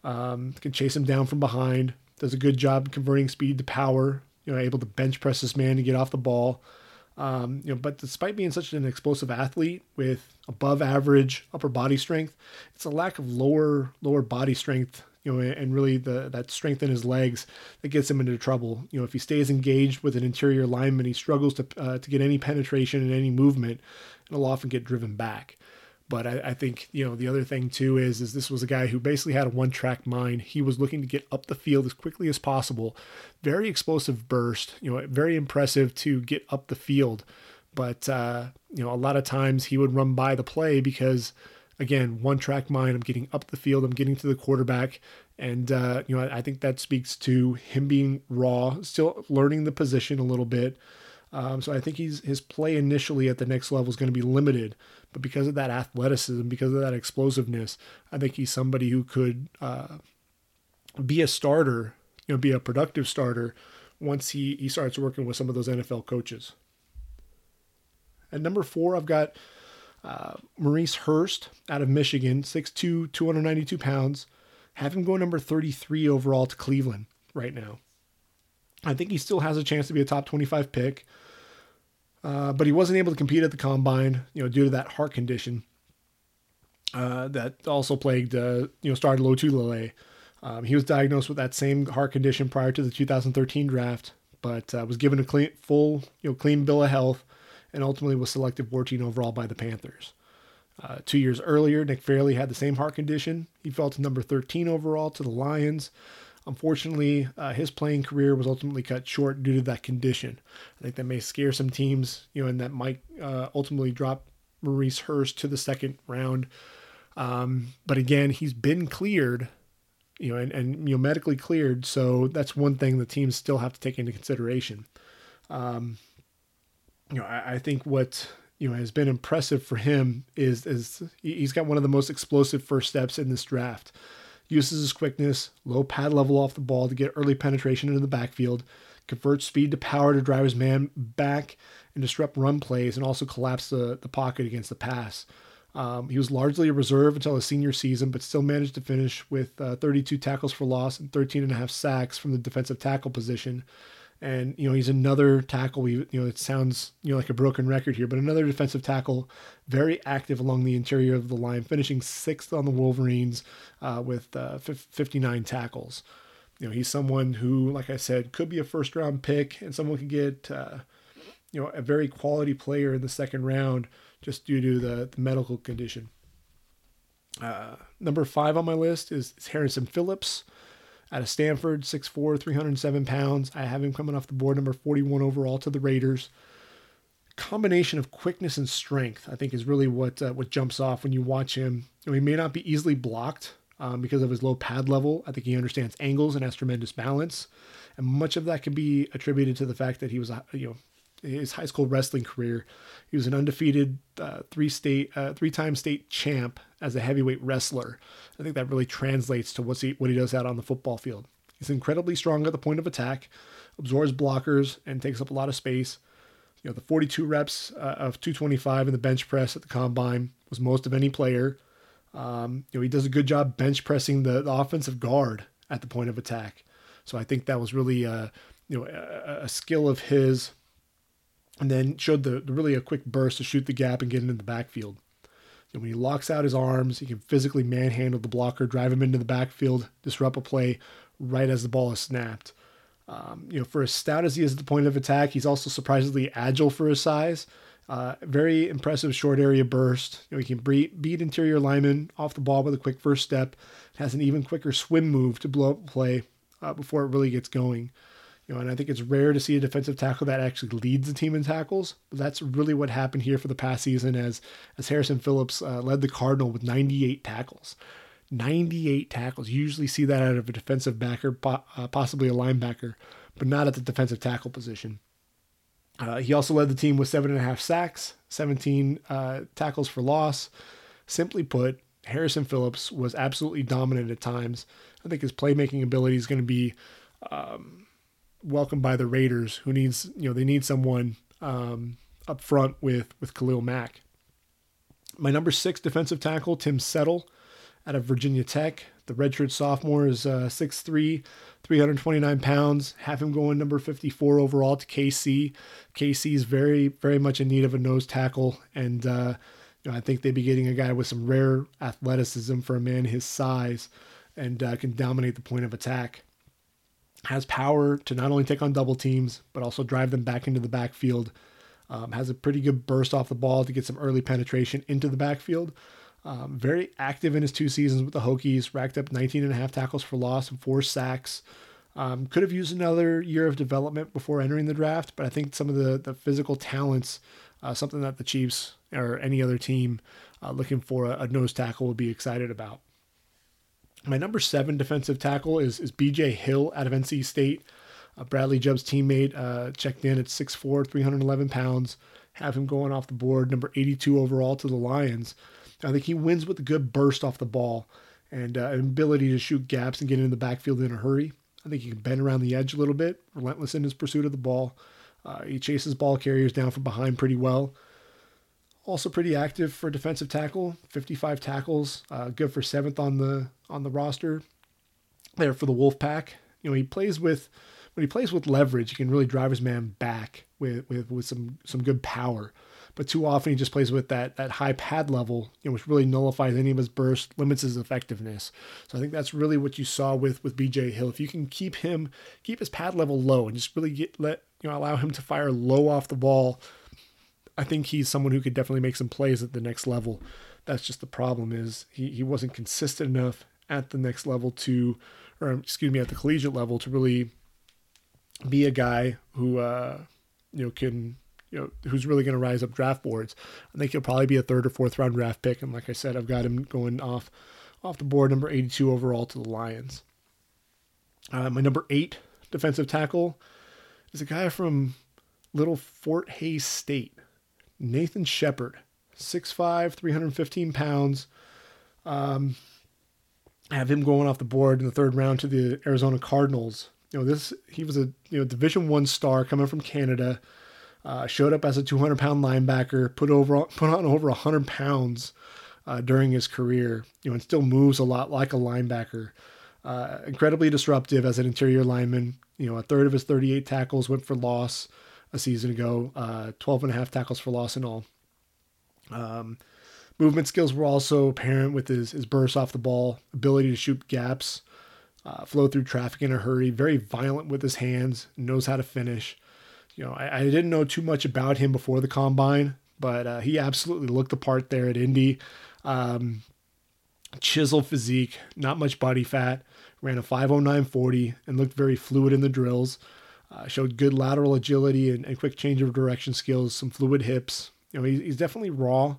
Um, can chase him down from behind. Does a good job converting speed to power. You know, able to bench press this man to get off the ball. Um, you know, but despite being such an explosive athlete with above average upper body strength, it's a lack of lower lower body strength. You know, and really the that strength in his legs that gets him into trouble. You know, if he stays engaged with an interior lineman, he struggles to uh, to get any penetration and any movement, and will often get driven back. But I, I, think you know the other thing too is is this was a guy who basically had a one track mind. He was looking to get up the field as quickly as possible. Very explosive burst. You know, very impressive to get up the field. But uh, you know, a lot of times he would run by the play because again, one track mind. I'm getting up the field. I'm getting to the quarterback, and uh, you know, I, I think that speaks to him being raw, still learning the position a little bit. Um, so I think he's his play initially at the next level is going to be limited, but because of that athleticism, because of that explosiveness, I think he's somebody who could uh, be a starter, you know, be a productive starter once he he starts working with some of those NFL coaches. At number four, I've got uh, Maurice Hurst out of Michigan, 6'2", 292 pounds. Have him go number 33 overall to Cleveland right now. I think he still has a chance to be a top 25 pick. Uh, but he wasn't able to compete at the combine, you know, due to that heart condition uh, that also plagued, uh, you know, Star Lotulelei. Um, he was diagnosed with that same heart condition prior to the 2013 draft, but uh, was given a clean, full, you know, clean bill of health, and ultimately was selected 14 overall by the Panthers. Uh, two years earlier, Nick Fairley had the same heart condition. He fell to number 13 overall to the Lions. Unfortunately, uh, his playing career was ultimately cut short due to that condition. I think that may scare some teams, you know, and that might uh, ultimately drop Maurice Hurst to the second round. Um, but again, he's been cleared, you know, and, and you know medically cleared, so that's one thing the teams still have to take into consideration. Um, you know, I, I think what you know has been impressive for him is is he's got one of the most explosive first steps in this draft. Uses his quickness, low pad level off the ball to get early penetration into the backfield, converts speed to power to drive his man back and disrupt run plays, and also collapse the, the pocket against the pass. Um, he was largely a reserve until his senior season, but still managed to finish with uh, 32 tackles for loss and 13 and a half sacks from the defensive tackle position, and you know he's another tackle. We you know it sounds you know like a broken record here, but another defensive tackle, very active along the interior of the line, finishing sixth on the Wolverines uh, with uh, 59 tackles. You know he's someone who, like I said, could be a first round pick, and someone could get uh, you know a very quality player in the second round just due to the, the medical condition. Uh, number five on my list is, is Harrison Phillips out of Stanford, 6'4, 307 pounds. I have him coming off the board, number 41 overall to the Raiders. Combination of quickness and strength, I think, is really what uh, what jumps off when you watch him. You know, he may not be easily blocked um, because of his low pad level. I think he understands angles and has tremendous balance, and much of that can be attributed to the fact that he was, you know, his high school wrestling career. He was an undefeated uh, three state, uh, three time state champ as a heavyweight wrestler. I think that really translates to what's he, what he does out on the football field. He's incredibly strong at the point of attack, absorbs blockers, and takes up a lot of space. You know, the 42 reps uh, of 225 in the bench press at the combine was most of any player. Um, you know, he does a good job bench pressing the, the, offensive guard at the point of attack. So I think that was really, uh, you know, a, a skill of his and then showed the, the, really a quick burst to shoot the gap and get into the backfield. And when he locks out his arms, he can physically manhandle the blocker, drive him into the backfield, disrupt a play right as the ball is snapped. Um, you know, for as stout as he is at the point of attack, he's also surprisingly agile for his size. Uh, very impressive short area burst. You know, he can beat interior linemen off the ball with a quick first step. Has an even quicker swim move to blow up play uh, before it really gets going. You know, and I think it's rare to see a defensive tackle that actually leads the team in tackles. But that's really what happened here for the past season, as as Harrison Phillips uh, led the Cardinal with 98 tackles. 98 tackles. You usually see that out of a defensive backer, uh, possibly a linebacker, but not at the defensive tackle position. Uh, he also led the team with seven and a half sacks, 17 uh, tackles for loss. Simply put, Harrison Phillips was absolutely dominant at times. I think his playmaking ability is going to be um, welcomed by the Raiders, who needs you know they need someone um, up front with with Khalil Mack. My number six defensive tackle, Tim Settle, out of Virginia Tech. The redshirt sophomore is uh, 6'3", 329 pounds. Have him going number 54 overall to KC. KC is very, very much in need of a nose tackle, and uh, you know, I think they'd be getting a guy with some rare athleticism for a man his size, and uh, can dominate the point of attack has power to not only take on double teams, but also drive them back into the backfield. Um, has a pretty good burst off the ball to get some early penetration into the backfield. Um, very active in his two seasons with the Hokies, racked up 19 and a half tackles for loss and four sacks. Um, could have used another year of development before entering the draft, but I think some of the, the physical talents, uh, something that the Chiefs or any other team uh, looking for a, a nose tackle would be excited about. My number seven defensive tackle is, is BJ Hill out of NC State. Uh, Bradley Chubb's teammate uh, checked in at 6'4, 311 pounds. Have him going off the board, number 82 overall to the Lions. I think he wins with a good burst off the ball and uh, an ability to shoot gaps and get into the backfield in a hurry. I think he can bend around the edge a little bit, relentless in his pursuit of the ball. Uh, he chases ball carriers down from behind pretty well. Also pretty active for defensive tackle, 55 tackles, uh, good for seventh on the on the roster. There for the Wolfpack. You know, he plays with when he plays with leverage, he can really drive his man back with with, with some some good power. But too often he just plays with that that high pad level, you know, which really nullifies any of his burst, limits his effectiveness. So I think that's really what you saw with with BJ Hill. If you can keep him keep his pad level low and just really get let you know allow him to fire low off the ball I think he's someone who could definitely make some plays at the next level. That's just the problem is he, he wasn't consistent enough at the next level to, or excuse me, at the collegiate level to really be a guy who uh, you know can you know who's really going to rise up draft boards. I think he'll probably be a third or fourth round draft pick, and like I said, I've got him going off off the board, number 82 overall to the Lions. Uh, my number eight defensive tackle is a guy from Little Fort Hays State, Nathan Shepherd, 6'5", 315 pounds. Um, I have him going off the board in the third round to the Arizona Cardinals. You know, this he was a you know Division One star coming from Canada. Uh, showed up as a 200 pound linebacker, put over put on over 100 pounds uh, during his career. You know, and still moves a lot like a linebacker. Uh, incredibly disruptive as an interior lineman. You know, a third of his 38 tackles went for loss a season ago. Uh, 12 and a half tackles for loss in all. Um, movement skills were also apparent with his, his burst off the ball, ability to shoot gaps, uh, flow through traffic in a hurry, very violent with his hands, knows how to finish. You know, I, I didn't know too much about him before the combine, but uh, he absolutely looked the part there at Indy. Um, chisel physique, not much body fat, ran a 50940 and looked very fluid in the drills. Uh, showed good lateral agility and, and, quick change of direction skills, some fluid hips. You know, he's definitely raw.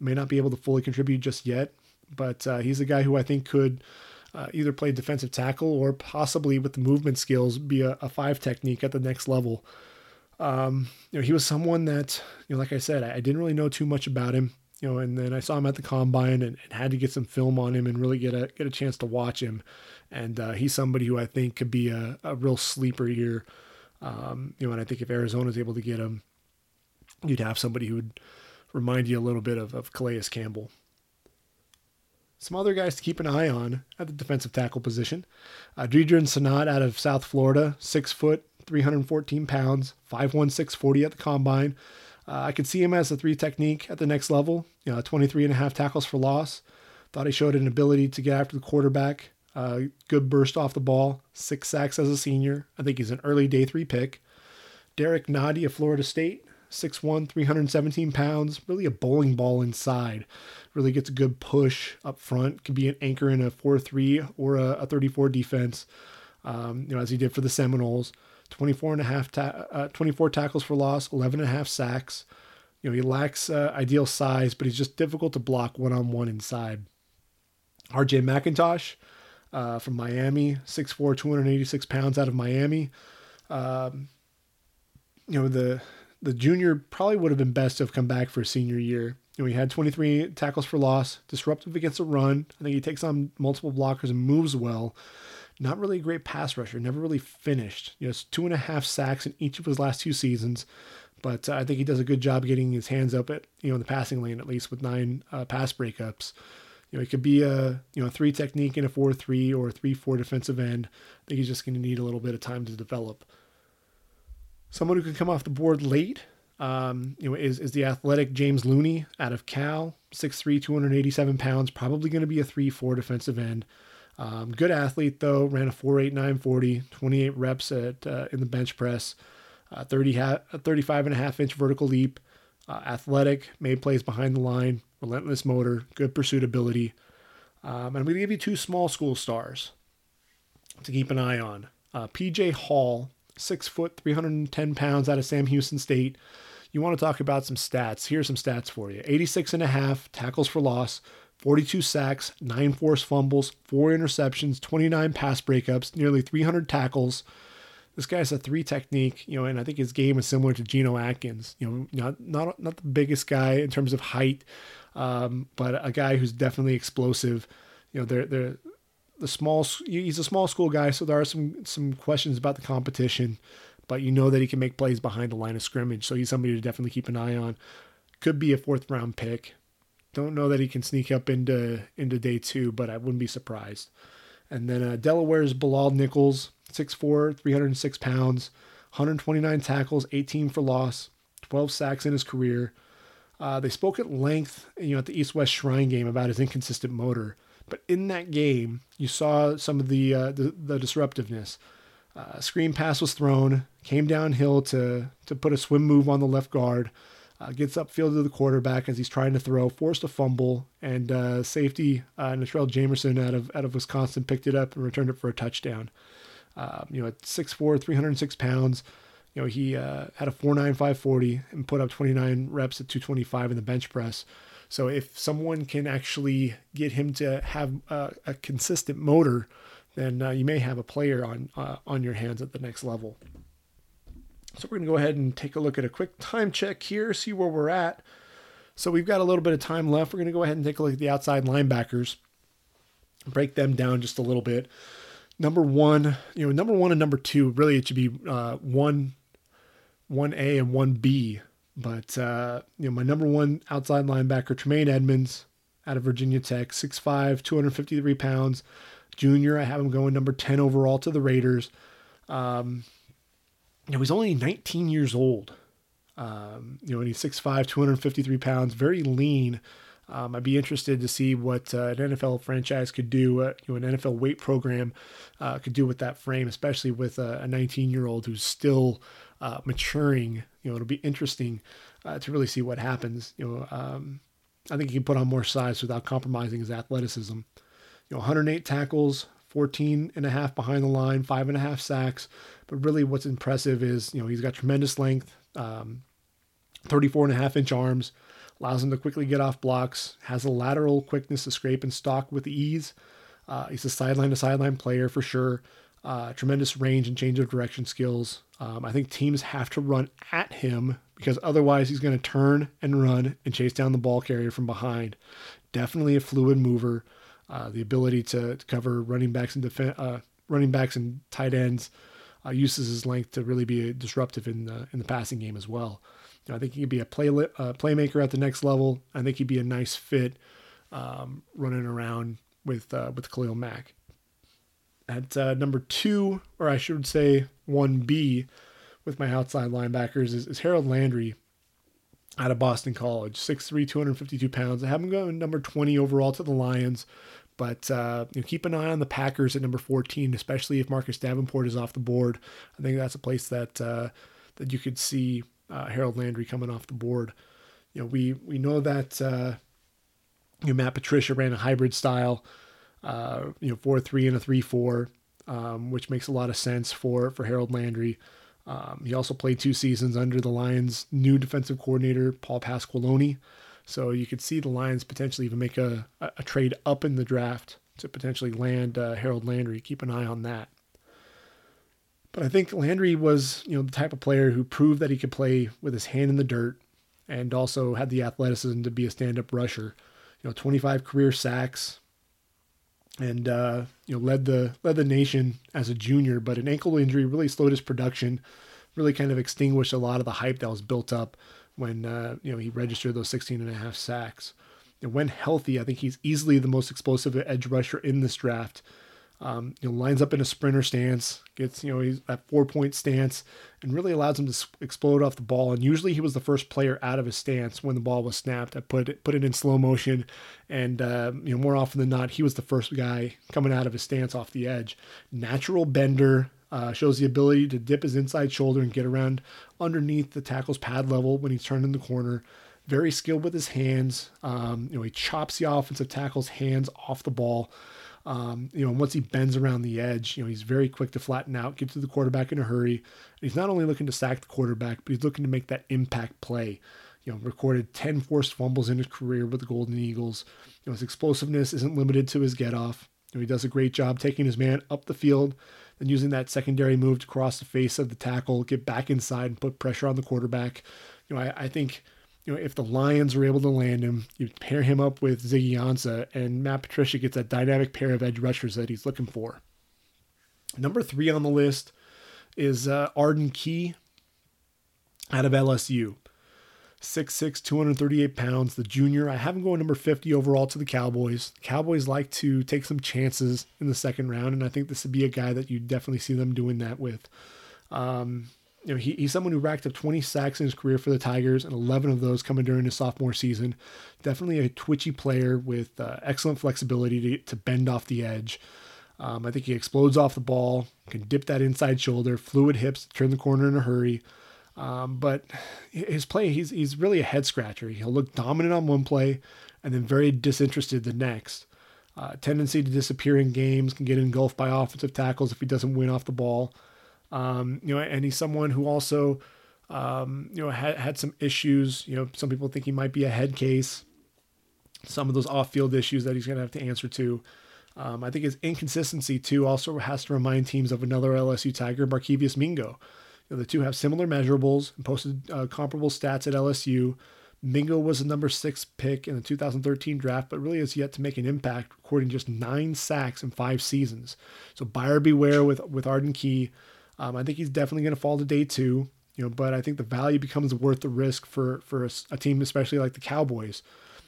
May not be able to fully contribute just yet, but uh, he's a guy who I think could uh, either play defensive tackle or possibly with the movement skills be a, a five technique at the next level. Um, you know, he was someone that, you know, like I said, I, I didn't really know too much about him you know, and then I saw him at the combine and, and, had to get some film on him and really get a get a chance to watch him. And uh, he's somebody who I think could be a, a real sleeper here. Um, you know, and I think if Arizona's able to get him, you'd have somebody who would remind you a little bit of, of Calais Campbell. Some other guys to keep an eye on at the defensive tackle position. Uh, Deadrin Senat out of South Florida, six foot, 314 pounds, 5'1", 640 at the combine. Uh, I could see him as a three technique at the next level. You know, 23 and a half tackles for loss. Thought he showed an ability to get after the quarterback. Uh, good burst off the ball. Six sacks as a senior. I think he's an early day three pick. Derrick Nnadi of Florida State. 6'1, 317 pounds. Really a bowling ball inside. Really gets a good push up front. Could be an anchor in a 4 3 or a, a 34 defense, um, you know, as he did for the Seminoles. 24 and a half, ta- uh, 24 tackles for loss, 11 and a half sacks. You know, he lacks uh, ideal size, but he's just difficult to block one on one inside. RJ McIntosh uh, from Miami, 6'4, 286 pounds out of Miami. Um, you know, the the junior probably would have been best to have come back for a senior year. You know, he had 23 tackles for loss, disruptive against a run. I think he takes on multiple blockers and moves well not really a great pass rusher, never really finished. You know, two and a half sacks in each of his last two seasons, but uh, I think he does a good job getting his hands up at you know in the passing lane at least with nine uh, pass breakups. You know, it could be a you know three technique in a four three or a three four defensive end. I think he's just going to need a little bit of time to develop. Someone who could come off the board late, um, you know, is is the athletic James Looney out of Cal, 6'3", 287 pounds, probably going to be a three four defensive end. Um, good athlete though, ran a 4.8940, 28 reps at uh, in the bench press, uh, 30 ha- 35 and a half inch vertical leap, uh, athletic, made plays behind the line, relentless motor, good pursuit ability. Um, and I'm going to give you two small school stars to keep an eye on. Uh, PJ Hall, six foot, 310 pounds out of Sam Houston State. You want to talk about some stats? Here's some stats for you 86 and a half tackles for loss, 42 sacks, 9 forced fumbles, 4 interceptions, 29 pass breakups, nearly 300 tackles. This guy's a three technique, you know, and I think his game is similar to Geno Atkins. You know, not not not the biggest guy in terms of height, um, but a guy who's definitely explosive. You know, they're they're the small. He's a small school guy, so there are some some questions about the competition, but you know that he can make plays behind the line of scrimmage. So he's somebody to definitely keep an eye on. Could be a fourth round pick. Don't know that he can sneak up into into day two, but I wouldn't be surprised. And then uh, Delaware's Bilal Nichols, 6'4", 306 pounds, 129 tackles, 18 for loss, 12 sacks in his career. Uh, they spoke at length, you know, at the East West Shrine game about his inconsistent motor. But in that game, you saw some of the uh, the, the, disruptiveness. Uh, screen pass was thrown, came downhill to to put a swim move on the left guard. Uh, gets upfield to the quarterback as he's trying to throw, forced a fumble, and uh, safety uh, Natrell Jamerson out of out of Wisconsin picked it up and returned it for a touchdown. Uh, you know, at 6'4", 306 pounds, you know he uh, had a 4.9540 and put up 29 reps at 225 in the bench press. So if someone can actually get him to have a, a consistent motor, then uh, you may have a player on uh, on your hands at the next level. So we're going to go ahead and take a look at a quick time check here, see where we're at. So we've got a little bit of time left. We're going to go ahead and take a look at the outside linebackers, break them down just a little bit. Number one, you know, number one and number two, really it should be uh, one, one A and one B. But uh, you know, my number one outside linebacker, Tremaine Edmunds, out of Virginia Tech, 6'5", 253 pounds, junior. I have him going number 10 overall to the Raiders. Um, you know, he's only 19 years old. Um, you know, and he's 6'5", 253 pounds, very lean. Um, I'd be interested to see what uh, an NFL franchise could do, uh, you know, an NFL weight program uh, could do with that frame, especially with a 19 year old who's still uh, maturing. You know, it'll be interesting uh, to really see what happens. You know, um, I think he can put on more size without compromising his athleticism. You know, 108 tackles, 14 and a half behind the line, five and a half sacks. But really, what's impressive is, you know, he's got tremendous length, um, 34 and a half inch arms, allows him to quickly get off blocks, has a lateral quickness to scrape and stalk with ease. Uh, he's a sideline to sideline player for sure. Uh, tremendous range and change of direction skills. Um, I think teams have to run at him because otherwise he's going to turn and run and chase down the ball carrier from behind. Definitely a fluid mover. Uh, the ability to, to, cover running backs and defense, uh, running backs and tight ends uh, uses his length to really be disruptive in the in the passing game as well. You know, I think he could be a play uh, playmaker at the next level. I think he'd be a nice fit um, running around with uh, with Khalil Mack. At uh, number two, or I should say one B, with my outside linebackers is, is Harold Landry out of Boston College, 6'3", 252 pounds. I have him going number 20 overall to the Lions. But uh, you know, keep an eye on the Packers at number 14, especially if Marcus Davenport is off the board. I think that's a place that uh, that you could see uh, Harold Landry coming off the board. You know, we we know that uh, you know, Matt Patricia ran a hybrid style, uh, you know, four three and a three four, um, which makes a lot of sense for for Harold Landry. Um, he also played two seasons under the Lions' new defensive coordinator Paul Pasqualoni. So you could see the Lions potentially even make a, a trade up in the draft to potentially land uh, Harold Landry. Keep an eye on that. But I think Landry was, you know, the type of player who proved that he could play with his hand in the dirt and also had the athleticism to be a stand-up rusher. You know, 25 career sacks and uh, you know led the led the nation as a junior, but an ankle injury really slowed his production, really kind of extinguished a lot of the hype that was built up when uh, you know he registered those 16 and a half sacks. And when healthy, I think he's easily the most explosive edge rusher in this draft. Um, you know, lines up in a sprinter stance, gets you know he's at four point stance, and really allows him to explode off the ball. And usually he was the first player out of his stance when the ball was snapped. I put it put it in slow motion, and uh, you know more often than not he was the first guy coming out of his stance off the edge. Natural bender, uh, shows the ability to dip his inside shoulder and get around underneath the tackle's pad level when he's turned in the corner. Very skilled with his hands. Um, you know, he chops the offensive tackle's hands off the ball. Um, you know, once he bends around the edge, you know, he's very quick to flatten out, get to the quarterback in a hurry. And he's not only looking to sack the quarterback, but he's looking to make that impact play. You know, recorded 10 forced fumbles in his career with the Golden Eagles. You know, his explosiveness isn't limited to his get off. You know, he does a great job taking his man up the field then using that secondary move to cross the face of the tackle, get back inside and put pressure on the quarterback. You know, I, I think you know, if the Lions are able to land him, you pair him up with Ziggy Ansah, and Matt Patricia gets that dynamic pair of edge rushers that he's looking for. Number three on the list is uh, Arden Key out of LSU. 6'6, 238 pounds, the junior. I have him going number 50 overall to the Cowboys. The Cowboys like to take some chances in the second round, and I think this would be a guy that you definitely see them doing that with. Um, you know, he, he's someone who racked up 20 sacks in his career for the Tigers, and 11 of those coming during his sophomore season. Definitely a twitchy player with uh, excellent flexibility to, to bend off the edge. Um, I think he explodes off the ball, can dip that inside shoulder, fluid hips, turn the corner in a hurry. Um, but his play, he's he's really a head scratcher. He'll look dominant on one play, and then very disinterested the next. Uh, tendency to disappear in games can get engulfed by offensive tackles if he doesn't win off the ball. Um, you know, and he's someone who also, um, you know, had, had some issues. You know, some people think he might be a head case. Some of those off-field issues that he's going to have to answer to. Um, I think his inconsistency too also has to remind teams of another LSU Tiger, Barkevious Mingo. You know, the two have similar measurables and posted uh, comparable stats at LSU. Mingo was the number six pick in the 2013 draft, but really has yet to make an impact, recording just nine sacks in five seasons. So buyer beware with with Arden Key. Um, I think he's definitely going to fall to day two. You know, but I think the value becomes worth the risk for for a, a team, especially like the Cowboys.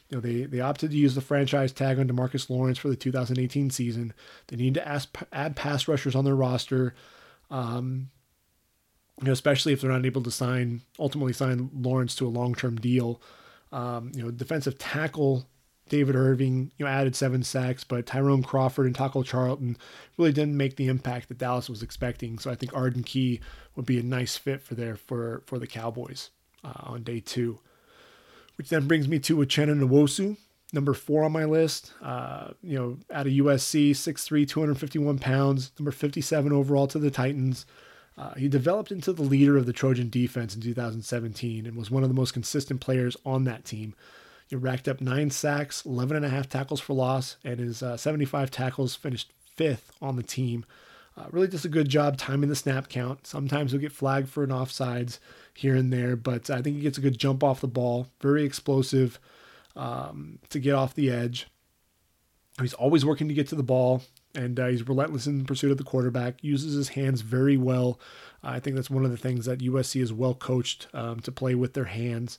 You know, they, they opted to use the franchise tag on Demarcus Lawrence for the 2018 season. They need to ask, add pass rushers on their roster. Um, you know, especially if they're not able to sign ultimately sign Lawrence to a long term deal. Um, you know, defensive tackle David Irving, you know, added seven sacks, but Tyrone Crawford and Taco Charlton really didn't make the impact that Dallas was expecting. So I think Arden Key would be a nice fit for there for for the Cowboys uh, on day two. Which then brings me to Uchenna Nwosu, number four on my list. Uh, you know, out of USC, 6'3", 251 pounds, number 57 overall to the Titans. Uh, he developed into the leader of the Trojan defense in 2017 and was one of the most consistent players on that team. He racked up nine sacks, 11 and a half tackles for loss, and his uh, 75 tackles finished fifth on the team. Uh, really does a good job timing the snap count. Sometimes he'll get flagged for an offsides here and there, but I think he gets a good jump off the ball. Very explosive um, to get off the edge. He's always working to get to the ball and uh, he's relentless in pursuit of the quarterback. Uses his hands very well. Uh, I think that's one of the things that USC is well coached um, to play with their hands.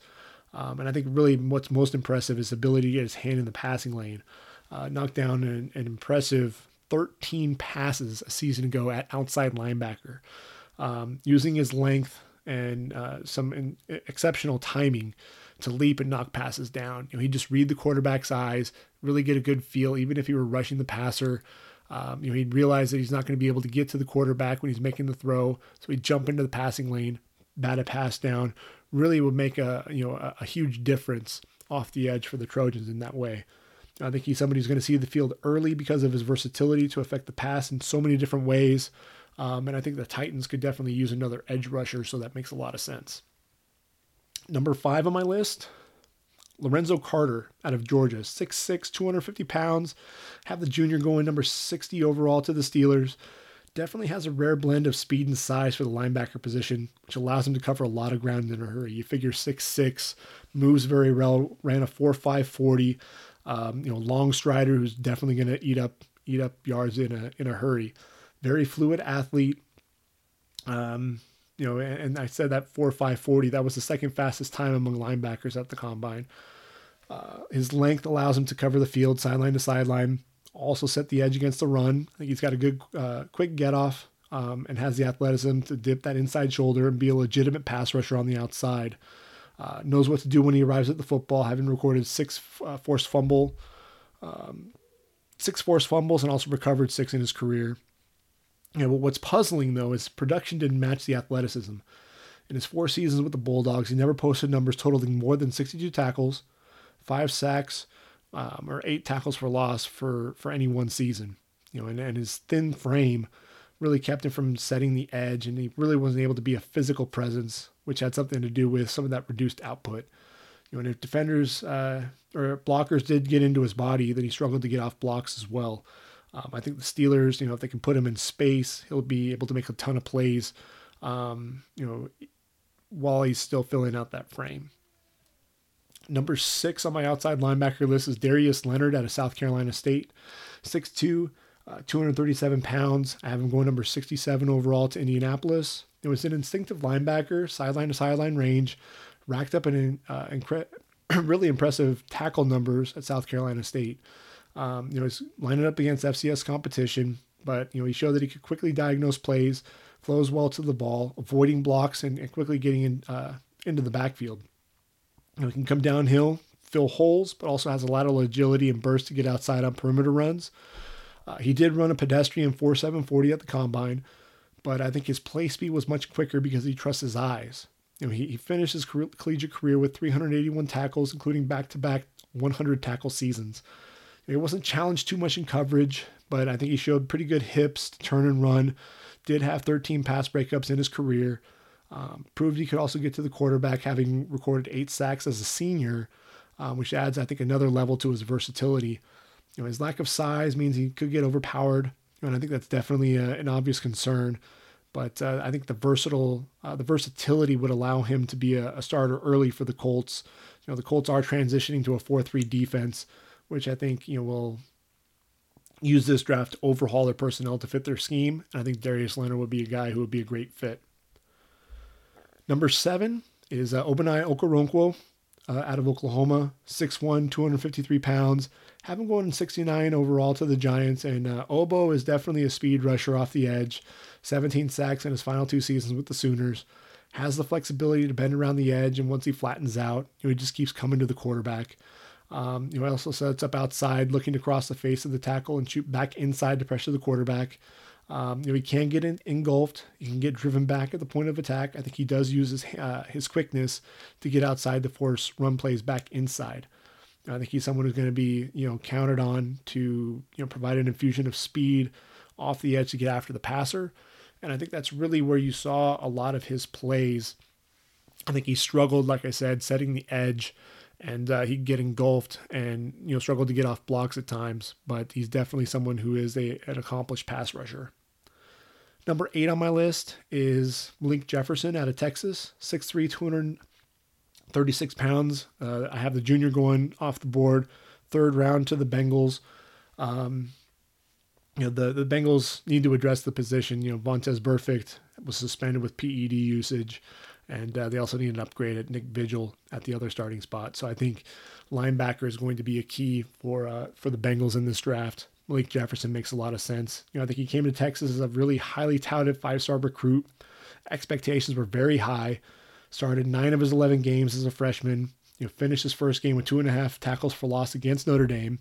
Um, and I think really what's most impressive is ability to get his hand in the passing lane. Uh, knocked down an, an, impressive 13 passes a season ago at outside linebacker, um, using his length and uh, some in, exceptional timing to leap and knock passes down. You know, he just read the quarterback's eyes, really get a good feel, even if he were rushing the passer. Um, you know, he'd realize that he's not going to be able to get to the quarterback when he's making the throw, so he'd jump into the passing lane, bat a pass down. Really would make a you know a, a huge difference off the edge for the Trojans in that way. I think he's somebody who's going to see the field early because of his versatility to affect the pass in so many different ways. Um, and I think the Titans could definitely use another edge rusher, so that makes a lot of sense. Number five on my list, Lorenzo Carter out of Georgia, 6'6, 250 pounds. Have the junior going number 60 overall to the Steelers. Definitely has a rare blend of speed and size for the linebacker position, which allows him to cover a lot of ground in a hurry. You figure 6'6, moves very well, ran a 4'5 40. Um, you know, long strider who's definitely going to eat up eat up yards in a in a hurry. Very fluid athlete. Um, you know, and, and I said that 4'5 40. That was the second fastest time among linebackers at the combine. Uh, his length allows him to cover the field sideline to sideline. Also set the edge against the run. I think he's got a good, uh, quick get off um, and has the athleticism to dip that inside shoulder and be a legitimate pass rusher on the outside. Uh, knows what to do when he arrives at the football, having recorded six uh, forced fumble, um, six forced fumbles, and also recovered six in his career. Yeah, but what's puzzling though is production didn't match the athleticism. In his four seasons with the Bulldogs, he never posted numbers totaling more than 62 tackles, five sacks, um, or eight tackles for loss for for any one season. You know, and, and his thin frame really kept him from setting the edge, and he really wasn't able to be a physical presence, which had something to do with some of that reduced output. You know, and if defenders uh, or blockers did get into his body, then he struggled to get off blocks as well. Um, I think the Steelers, you know, if they can put him in space, he'll be able to make a ton of plays. Um, you know, while he's still filling out that frame. Number six on my outside linebacker list is Darius Leonard out of South Carolina State. 6'2, uh, 237 pounds. I have him going number 67 overall to Indianapolis. It was an instinctive linebacker, sideline to sideline range, racked up an uh, incre- really impressive tackle numbers at South Carolina State. Um, you know, he's lining up against FCS competition, but you know he showed that he could quickly diagnose plays, flows well to the ball, avoiding blocks, and, and quickly getting in, uh, into the backfield. You know, he can come downhill, fill holes, but also has a lateral agility and burst to get outside on perimeter runs. Uh, he did run a pedestrian 4.740 at the combine, but I think his play speed was much quicker because he trusts his eyes. You know, he, he finished his career, collegiate career with 381 tackles, including back-to-back 100 tackle seasons. He wasn't challenged too much in coverage, but I think he showed pretty good hips to turn and run. Did have 13 pass breakups in his career. Um, proved he could also get to the quarterback, having recorded eight sacks as a senior, um, which adds, I think, another level to his versatility. You know, his lack of size means he could get overpowered, and I think that's definitely a, an obvious concern. But uh, I think the versatile, uh, the versatility would allow him to be a, a, starter early for the Colts. You know, the Colts are transitioning to a four-three defense, which I think you know will use this draft to overhaul their personnel to fit their scheme. And I think Darius Leonard would be a guy who would be a great fit. Number seven is uh, Ogbonnia Okoronkwo uh, out of Oklahoma, 6'1", 253 pounds. Have him going 69 overall to the Giants. And uh, Ogbo is definitely a speed rusher off the edge. 17 sacks in his final two seasons with the Sooners. Has the flexibility to bend around the edge, and once he flattens out, you know, he just keeps coming to the quarterback. Um, you know, also sets up outside, looking to cross the face of the tackle and shoot back inside to pressure the quarterback. Um, you know, he can get in, engulfed. He can get driven back at the point of attack. I think he does use his uh, his quickness to get outside to force run plays back inside. I think he's someone who's going to be you know counted on to you know provide an infusion of speed off the edge to get after the passer. And I think that's really where you saw a lot of his plays. I think he struggled, like I said, setting the edge, and uh, he'd get engulfed and you know struggled to get off blocks at times. But he's definitely someone who is a, an accomplished pass rusher. Number eight on my list is Malik Jefferson out of Texas, 6'3", 236 pounds. Uh, I have the junior going off the board, third round to the Bengals. Um, you know, the, the Bengals need to address the position. You know, Vontaze Burfict was suspended with PED usage, and uh, they also need an upgrade at Nick Vigil at the other starting spot. So I think linebacker is going to be a key for uh, for the Bengals in this draft. Malik Jefferson makes a lot of sense. You know, I think he came to Texas as a really highly touted five star recruit. Expectations were very high. Started nine of his 11 games as a freshman. You know, finished his first game with two and a half tackles for loss against Notre Dame.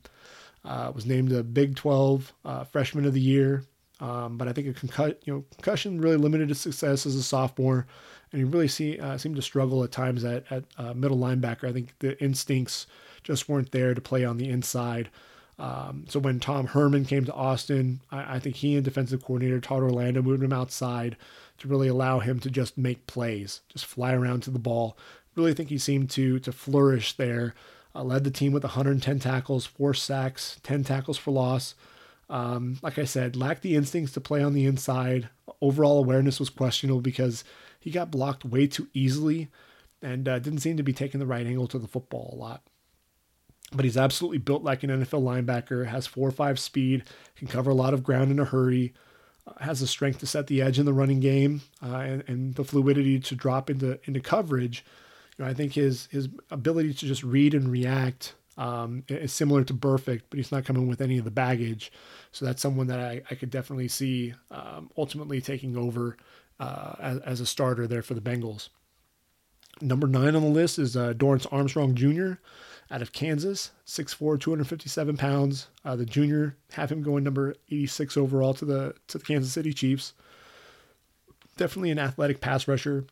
Uh, was named the Big 12 uh, Freshman of the Year, um, but I think a concussion, you know, concussion really limited his success as a sophomore, and he really see, uh, seemed to struggle at times at, at uh, middle linebacker. I think the instincts just weren't there to play on the inside. Um, so when Tom Herman came to Austin, I, I, think he and defensive coordinator Todd Orlando moved him outside to really allow him to just make plays, just fly around to the ball. Really think he seemed to to flourish there. Uh, led the team with 110 tackles, four sacks, 10 tackles for loss. Um, like I said, lacked the instincts to play on the inside. Overall awareness was questionable because he got blocked way too easily and uh, didn't seem to be taking the right angle to the football a lot. But he's absolutely built like an NFL linebacker, has 4 or 5 speed, can cover a lot of ground in a hurry, uh, has the strength to set the edge in the running game, uh, and, and the fluidity to drop into, into coverage you know, I think his his ability to just read and react um, is similar to Burfict, but he's not coming with any of the baggage. So that's someone that I, I could definitely see um, ultimately taking over uh, as, as, a starter there for the Bengals. Number nine on the list is uh, Dorance Armstrong Jr. out of Kansas, 6'4", 257 pounds. Uh, the junior have him going number 86 overall to the to the Kansas City Chiefs. Definitely an athletic pass rusher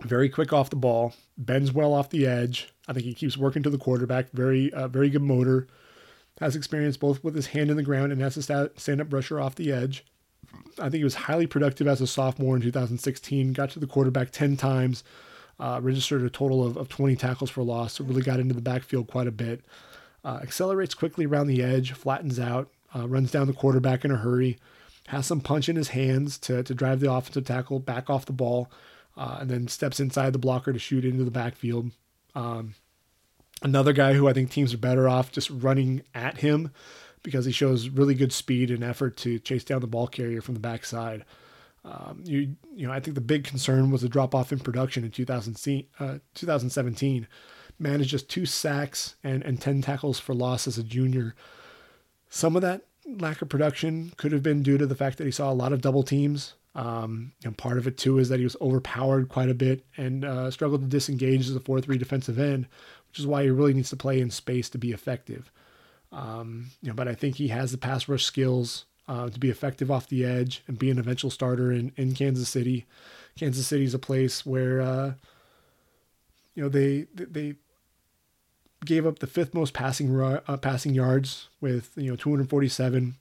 very quick off the ball, bends well off the edge. I think he keeps working to the quarterback. Very, uh, very good motor. Has experience both with his hand in the ground and as a stand up rusher off the edge. I think he was highly productive as a sophomore in 2016. Got to the quarterback 10 times, uh, registered a total of, of 20 tackles for loss, so really got into the backfield quite a bit. Uh, accelerates quickly around the edge, flattens out, uh, runs down the quarterback in a hurry, has some punch in his hands to, to drive the offensive tackle back off the ball uh, and then steps inside the blocker to shoot into the backfield. Um, another guy who I think teams are better off just running at him because he shows really good speed and effort to chase down the ball carrier from the backside. Um, you you know I think the big concern was the drop off in production in 2000, uh, 2017. Managed just two sacks and, and 10 tackles for loss as a junior. Some of that lack of production could have been due to the fact that he saw a lot of double teams um, and part of it too is that he was overpowered quite a bit and uh, struggled to disengage as a 4-3 defensive end, which is why he really needs to play in space to be effective. Um, you know, but I think he has the pass rush skills uh, to be effective off the edge and be an eventual starter in, in Kansas City. Kansas City is a place where uh, you know they they gave up the fifth most passing uh, passing yards with you know 247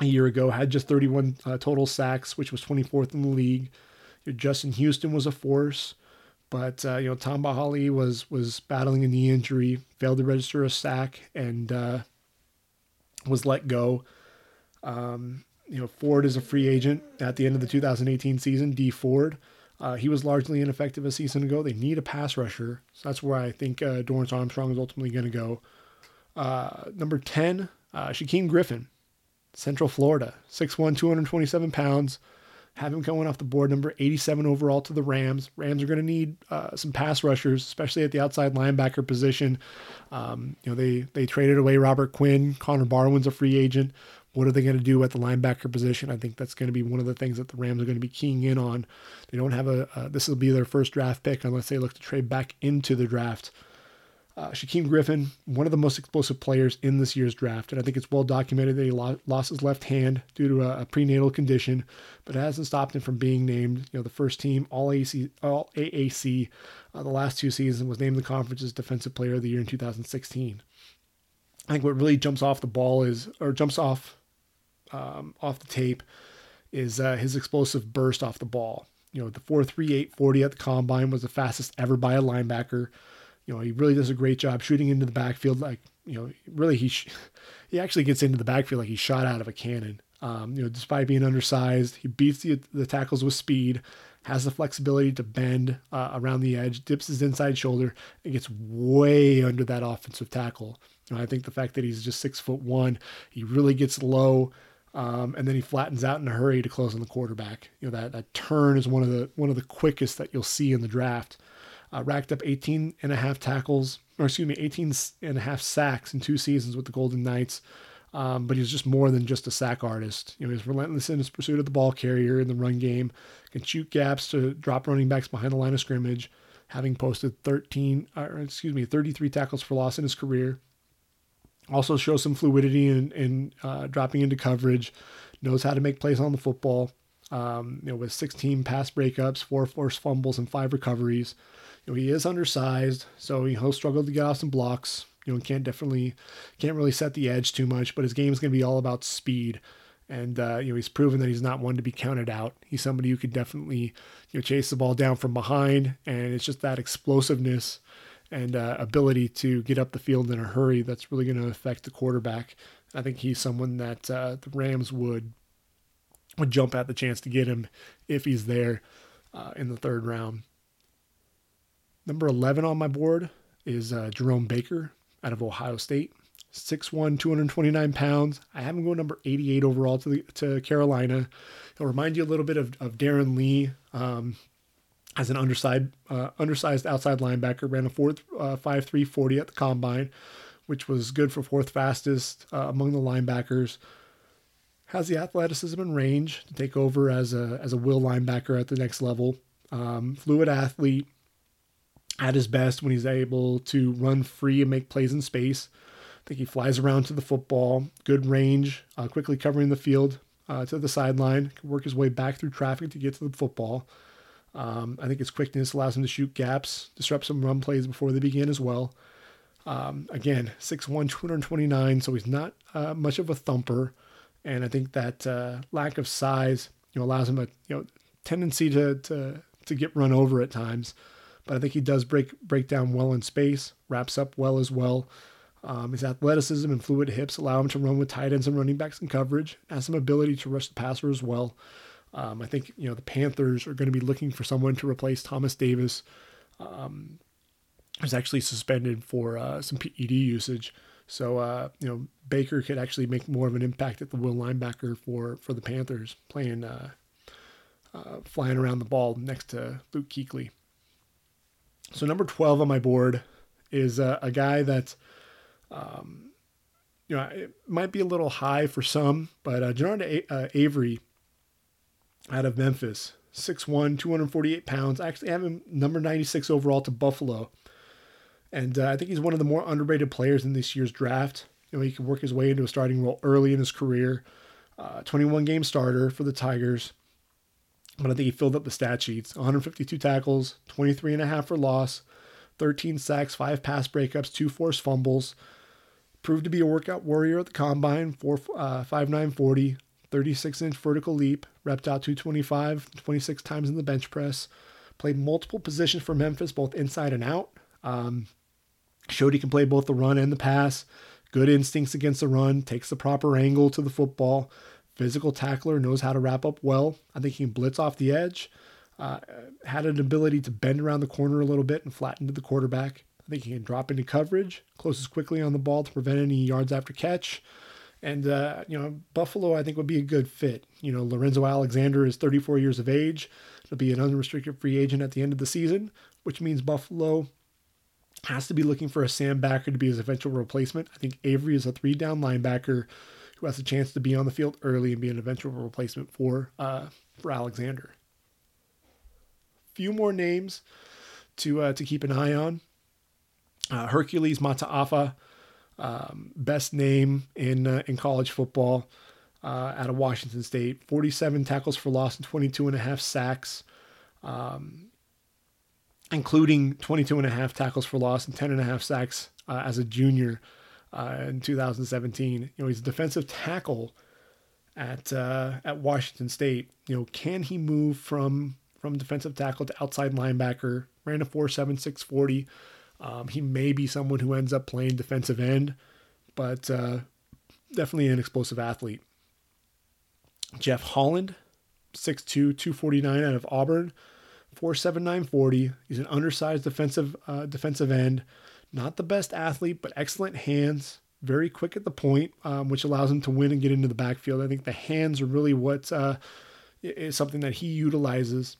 a year ago. Had just 31 uh, total sacks, which was 24th in the league. Justin Houston was a force, but uh, you know Tamba Hali was was battling a knee injury, failed to register a sack, and uh, was let go. Um, you know Ford is a free agent at the end of the 2018 season. Dee Ford. Uh, he was largely ineffective a season ago. They need a pass rusher. So that's where I think uh, Dorance Armstrong is ultimately going to go. Uh, number 10, uh, Shaquem Griffin, Central Florida, 6'1, 227 pounds. Have him coming off the board, number 87 overall to the Rams. Rams are going to need uh, some pass rushers, especially at the outside linebacker position. Um, you know, they they traded away Robert Quinn. Connor Barwin's a free agent. What are they going to do at the linebacker position? I think that's going to be one of the things that the Rams are going to be keying in on. They don't have a, uh, this will be their first draft pick unless they look to trade back into the draft. Uh, Shaquem Griffin, one of the most explosive players in this year's draft, and I think it's well documented that he lost his left hand due to a, a prenatal condition, but it hasn't stopped him from being named, you know, the first team All AC, All AAC, uh, the last two seasons was named the conference's Defensive Player of the Year in 2016. I think what really jumps off the ball is, or jumps off um, off the tape is uh, his explosive burst off the ball. You know, the 4.38 40 at the combine was the fastest ever by a linebacker. You know, he really does a great job shooting into the backfield. Like, you know, really he sh- he actually gets into the backfield like he shot out of a cannon. Um, you know, despite being undersized, he beats the, the tackles with speed, has the flexibility to bend uh, around the edge, dips his inside shoulder, and gets way under that offensive tackle. Know, I think the fact that he's just six foot one, he really gets low um, and then he flattens out in a hurry to close on the quarterback. You know that that turn is one of the one of the quickest that you'll see in the draft. Uh, racked up 18 and a half tackles, or excuse me, 18 and a half sacks in two seasons with the Golden Knights. Um, but he's just more than just a sack artist. You know, he's relentless in his pursuit of the ball carrier in the run game, can shoot gaps to drop running backs behind the line of scrimmage, having posted 13, or excuse me, 33 tackles for loss in his career also shows some fluidity in, in uh, dropping into coverage, knows how to make plays on the football. Um, you know, with 16 pass breakups, four forced fumbles, and five recoveries. You know, he is undersized, so he'll struggle to get off some blocks. You know, can't definitely can't really set the edge too much, but his game is going to be all about speed. And uh, you know, he's proven that he's not one to be counted out. He's somebody who could definitely you know chase the ball down from behind, and it's just that explosiveness and uh, ability to get up the field in a hurry that's really going to affect the quarterback. I think he's someone that uh, the Rams would would jump at the chance to get him if he's there uh, in the third round. Number 11 on my board is uh, Jerome Baker out of Ohio State. 6'1, 229 pounds. I have him going number 88 overall to the, to Carolina. He'll remind you a little bit of, of Darron Lee. Um, as an undersized uh, undersized outside linebacker, ran a fourth uh, five three forty at the combine, which was good for fourth fastest uh, among the linebackers. Has the athleticism and range to take over as a as a will linebacker at the next level. Um, fluid athlete at his best when he's able to run free and make plays in space. I think he flies around to the football, good range, uh, quickly covering the field uh, to the sideline, can work his way back through traffic to get to the football. Um, I think his quickness allows him to shoot gaps, disrupt some run plays before they begin as well. Um, again, 6'1, 229, so he's not uh, much of a thumper. And I think that uh, lack of size you know, allows him a you know tendency to, to, to get run over at times. But I think he does break break down well in space, wraps up well as well. Um, his athleticism and fluid hips allow him to run with tight ends and running backs in coverage, has some ability to rush the passer as well. Um, I think you know the Panthers are going to be looking for someone to replace Thomas Davis, um, who's actually suspended for uh, some PED usage. So uh, you know Baker could actually make more of an impact at the will linebacker for for the Panthers, playing uh, uh flying around the ball next to Luke Kuechly. So number twelve on my board is uh, a guy that. Um, you know, it might be a little high for some, but uh, a- uh, Avery out of Memphis. 6'1, 248 pounds. I actually have him number 96 overall to Buffalo. And uh, I think he's one of the more underrated players in this year's draft. You know, he can work his way into a starting role early in his career. Uh, 21 game starter for the Tigers. But I think he filled up the stat sheets 152 tackles, 23 and a half for loss, 13 sacks, five pass breakups, two forced fumbles. Proved to be a workout warrior at the combine, 4, uh, 5'940, 36 inch vertical leap, repped out 225, 26 times in the bench press. Played multiple positions for Memphis, both inside and out. Um, showed he can play both the run and the pass. Good instincts against the run, takes the proper angle to the football. Physical tackler, knows how to wrap up well. I think he can blitz off the edge. Uh, had an ability to bend around the corner a little bit and flatten to the quarterback. I think he can drop into coverage, closes quickly on the ball to prevent any yards after catch. And, uh, you know, Buffalo, I think, would be a good fit. You know, Lorenzo Alexander is 34 years of age. He'll be an unrestricted free agent at the end of the season, which means Buffalo has to be looking for a Sam Backer to be his eventual replacement. I think Avery is a three down linebacker who has a chance to be on the field early and be an eventual replacement for uh, for Alexander. Few more names to uh, to keep an eye on. Uh, Hercules Mata'afa, um, best name in uh, in college football uh, out of Washington State. 47 tackles for loss and 22 and a half sacks. Um, including 22 and a half tackles for loss and 10 and a half sacks uh, as a junior uh, in 2017. You know, he's a defensive tackle at uh, at Washington State. You know, can he move from from defensive tackle to outside linebacker? Ran a 4.76 40. Um, he may be someone who ends up playing defensive end, but uh, definitely an explosive athlete. Jeff Holland, 6'2, 249 out of Auburn. 47940. He's an undersized defensive uh, defensive end. Not the best athlete, but excellent hands. Very quick at the point, um, which allows him to win and get into the backfield. I think the hands are really what uh, is something that he utilizes.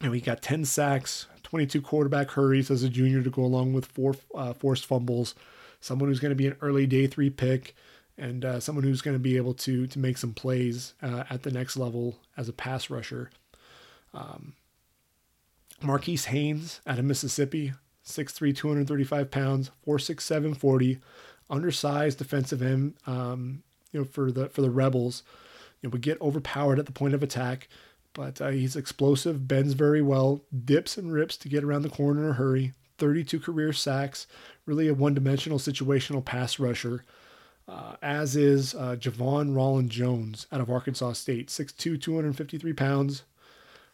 And we got 10 sacks, 22 quarterback hurries as a junior to go along with four uh, forced fumbles. Someone who's going to be an early day three pick and uh, someone who's going to be able to to make some plays uh, at the next level as a pass rusher. Um, Marquis Haynes out of Mississippi, 6'3", 235 pounds, 4'6", 40, undersized defensive end. Um, you know, for the for the Rebels, you know, would get overpowered at the point of attack, but uh, he's explosive, bends very well, dips and rips to get around the corner in a hurry. 32 career sacks, really a one-dimensional situational pass rusher. Uh, as is uh, Ja'Von Rolland-Jones out of Arkansas State, 6'2", 253 pounds.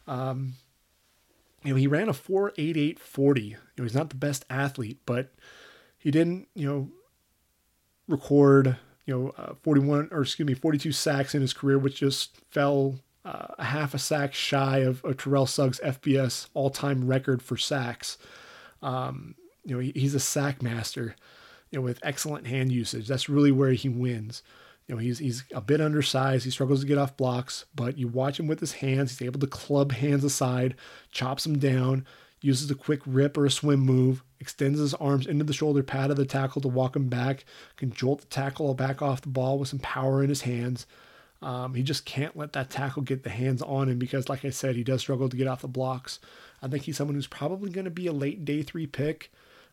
Um, you know, he ran a 4.8840. You know, he's not the best athlete, but he didn't, you know, record, you know, uh, 41 or excuse me, 42 sacks in his career, which just fell uh, a half a sack shy of, of Terrell Suggs' FBS all-time record for sacks. Um, you know, he, he's a sack master, you know, with excellent hand usage. That's really where he wins. You know, he's he's a bit undersized. He struggles to get off blocks, but you watch him with his hands. He's able to club hands aside, chops them down, uses a quick rip or a swim move, extends his arms into the shoulder pad of the tackle to walk him back, can jolt the tackle back off the ball with some power in his hands. Um, he just can't let that tackle get the hands on him because, like I said, he does struggle to get off the blocks. I think he's someone who's probably going to be a late day three pick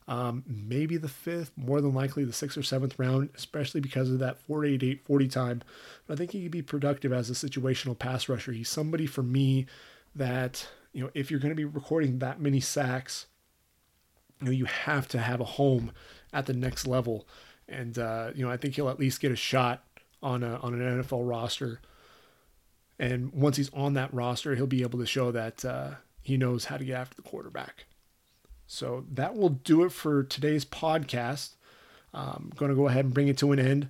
um, maybe the fifth, more than likely the sixth or seventh round, especially because of that 488 40 time. But I think he could be productive as a situational pass rusher. He's somebody for me that, you know, if you're going to be recording that many sacks, you know, you have to have a home at the next level. And, uh, you know, I think he'll at least get a shot on, a, on an NFL roster. And once he's on that roster, he'll be able to show that uh, he knows how to get after the quarterback. So that will do it for today's podcast. I'm going to go ahead and bring it to an end.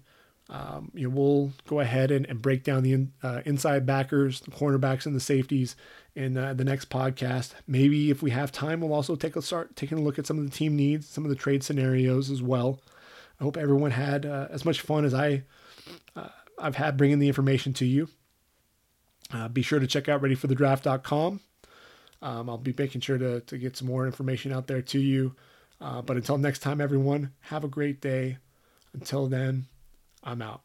Um, you know, we'll go ahead and, and break down the in, uh, inside backers, the cornerbacks, and the safeties in uh, the next podcast. Maybe if we have time, we'll also take a start taking a look at some of the team needs, some of the trade scenarios as well. I hope everyone had uh, as much fun as I uh, I've had bringing the information to you. Uh, be sure to check out readyforthedraft.com um, I'll be making sure to, to get some more information out there to you. Uh, but until next time, everyone, have a great day. Until then, I'm out.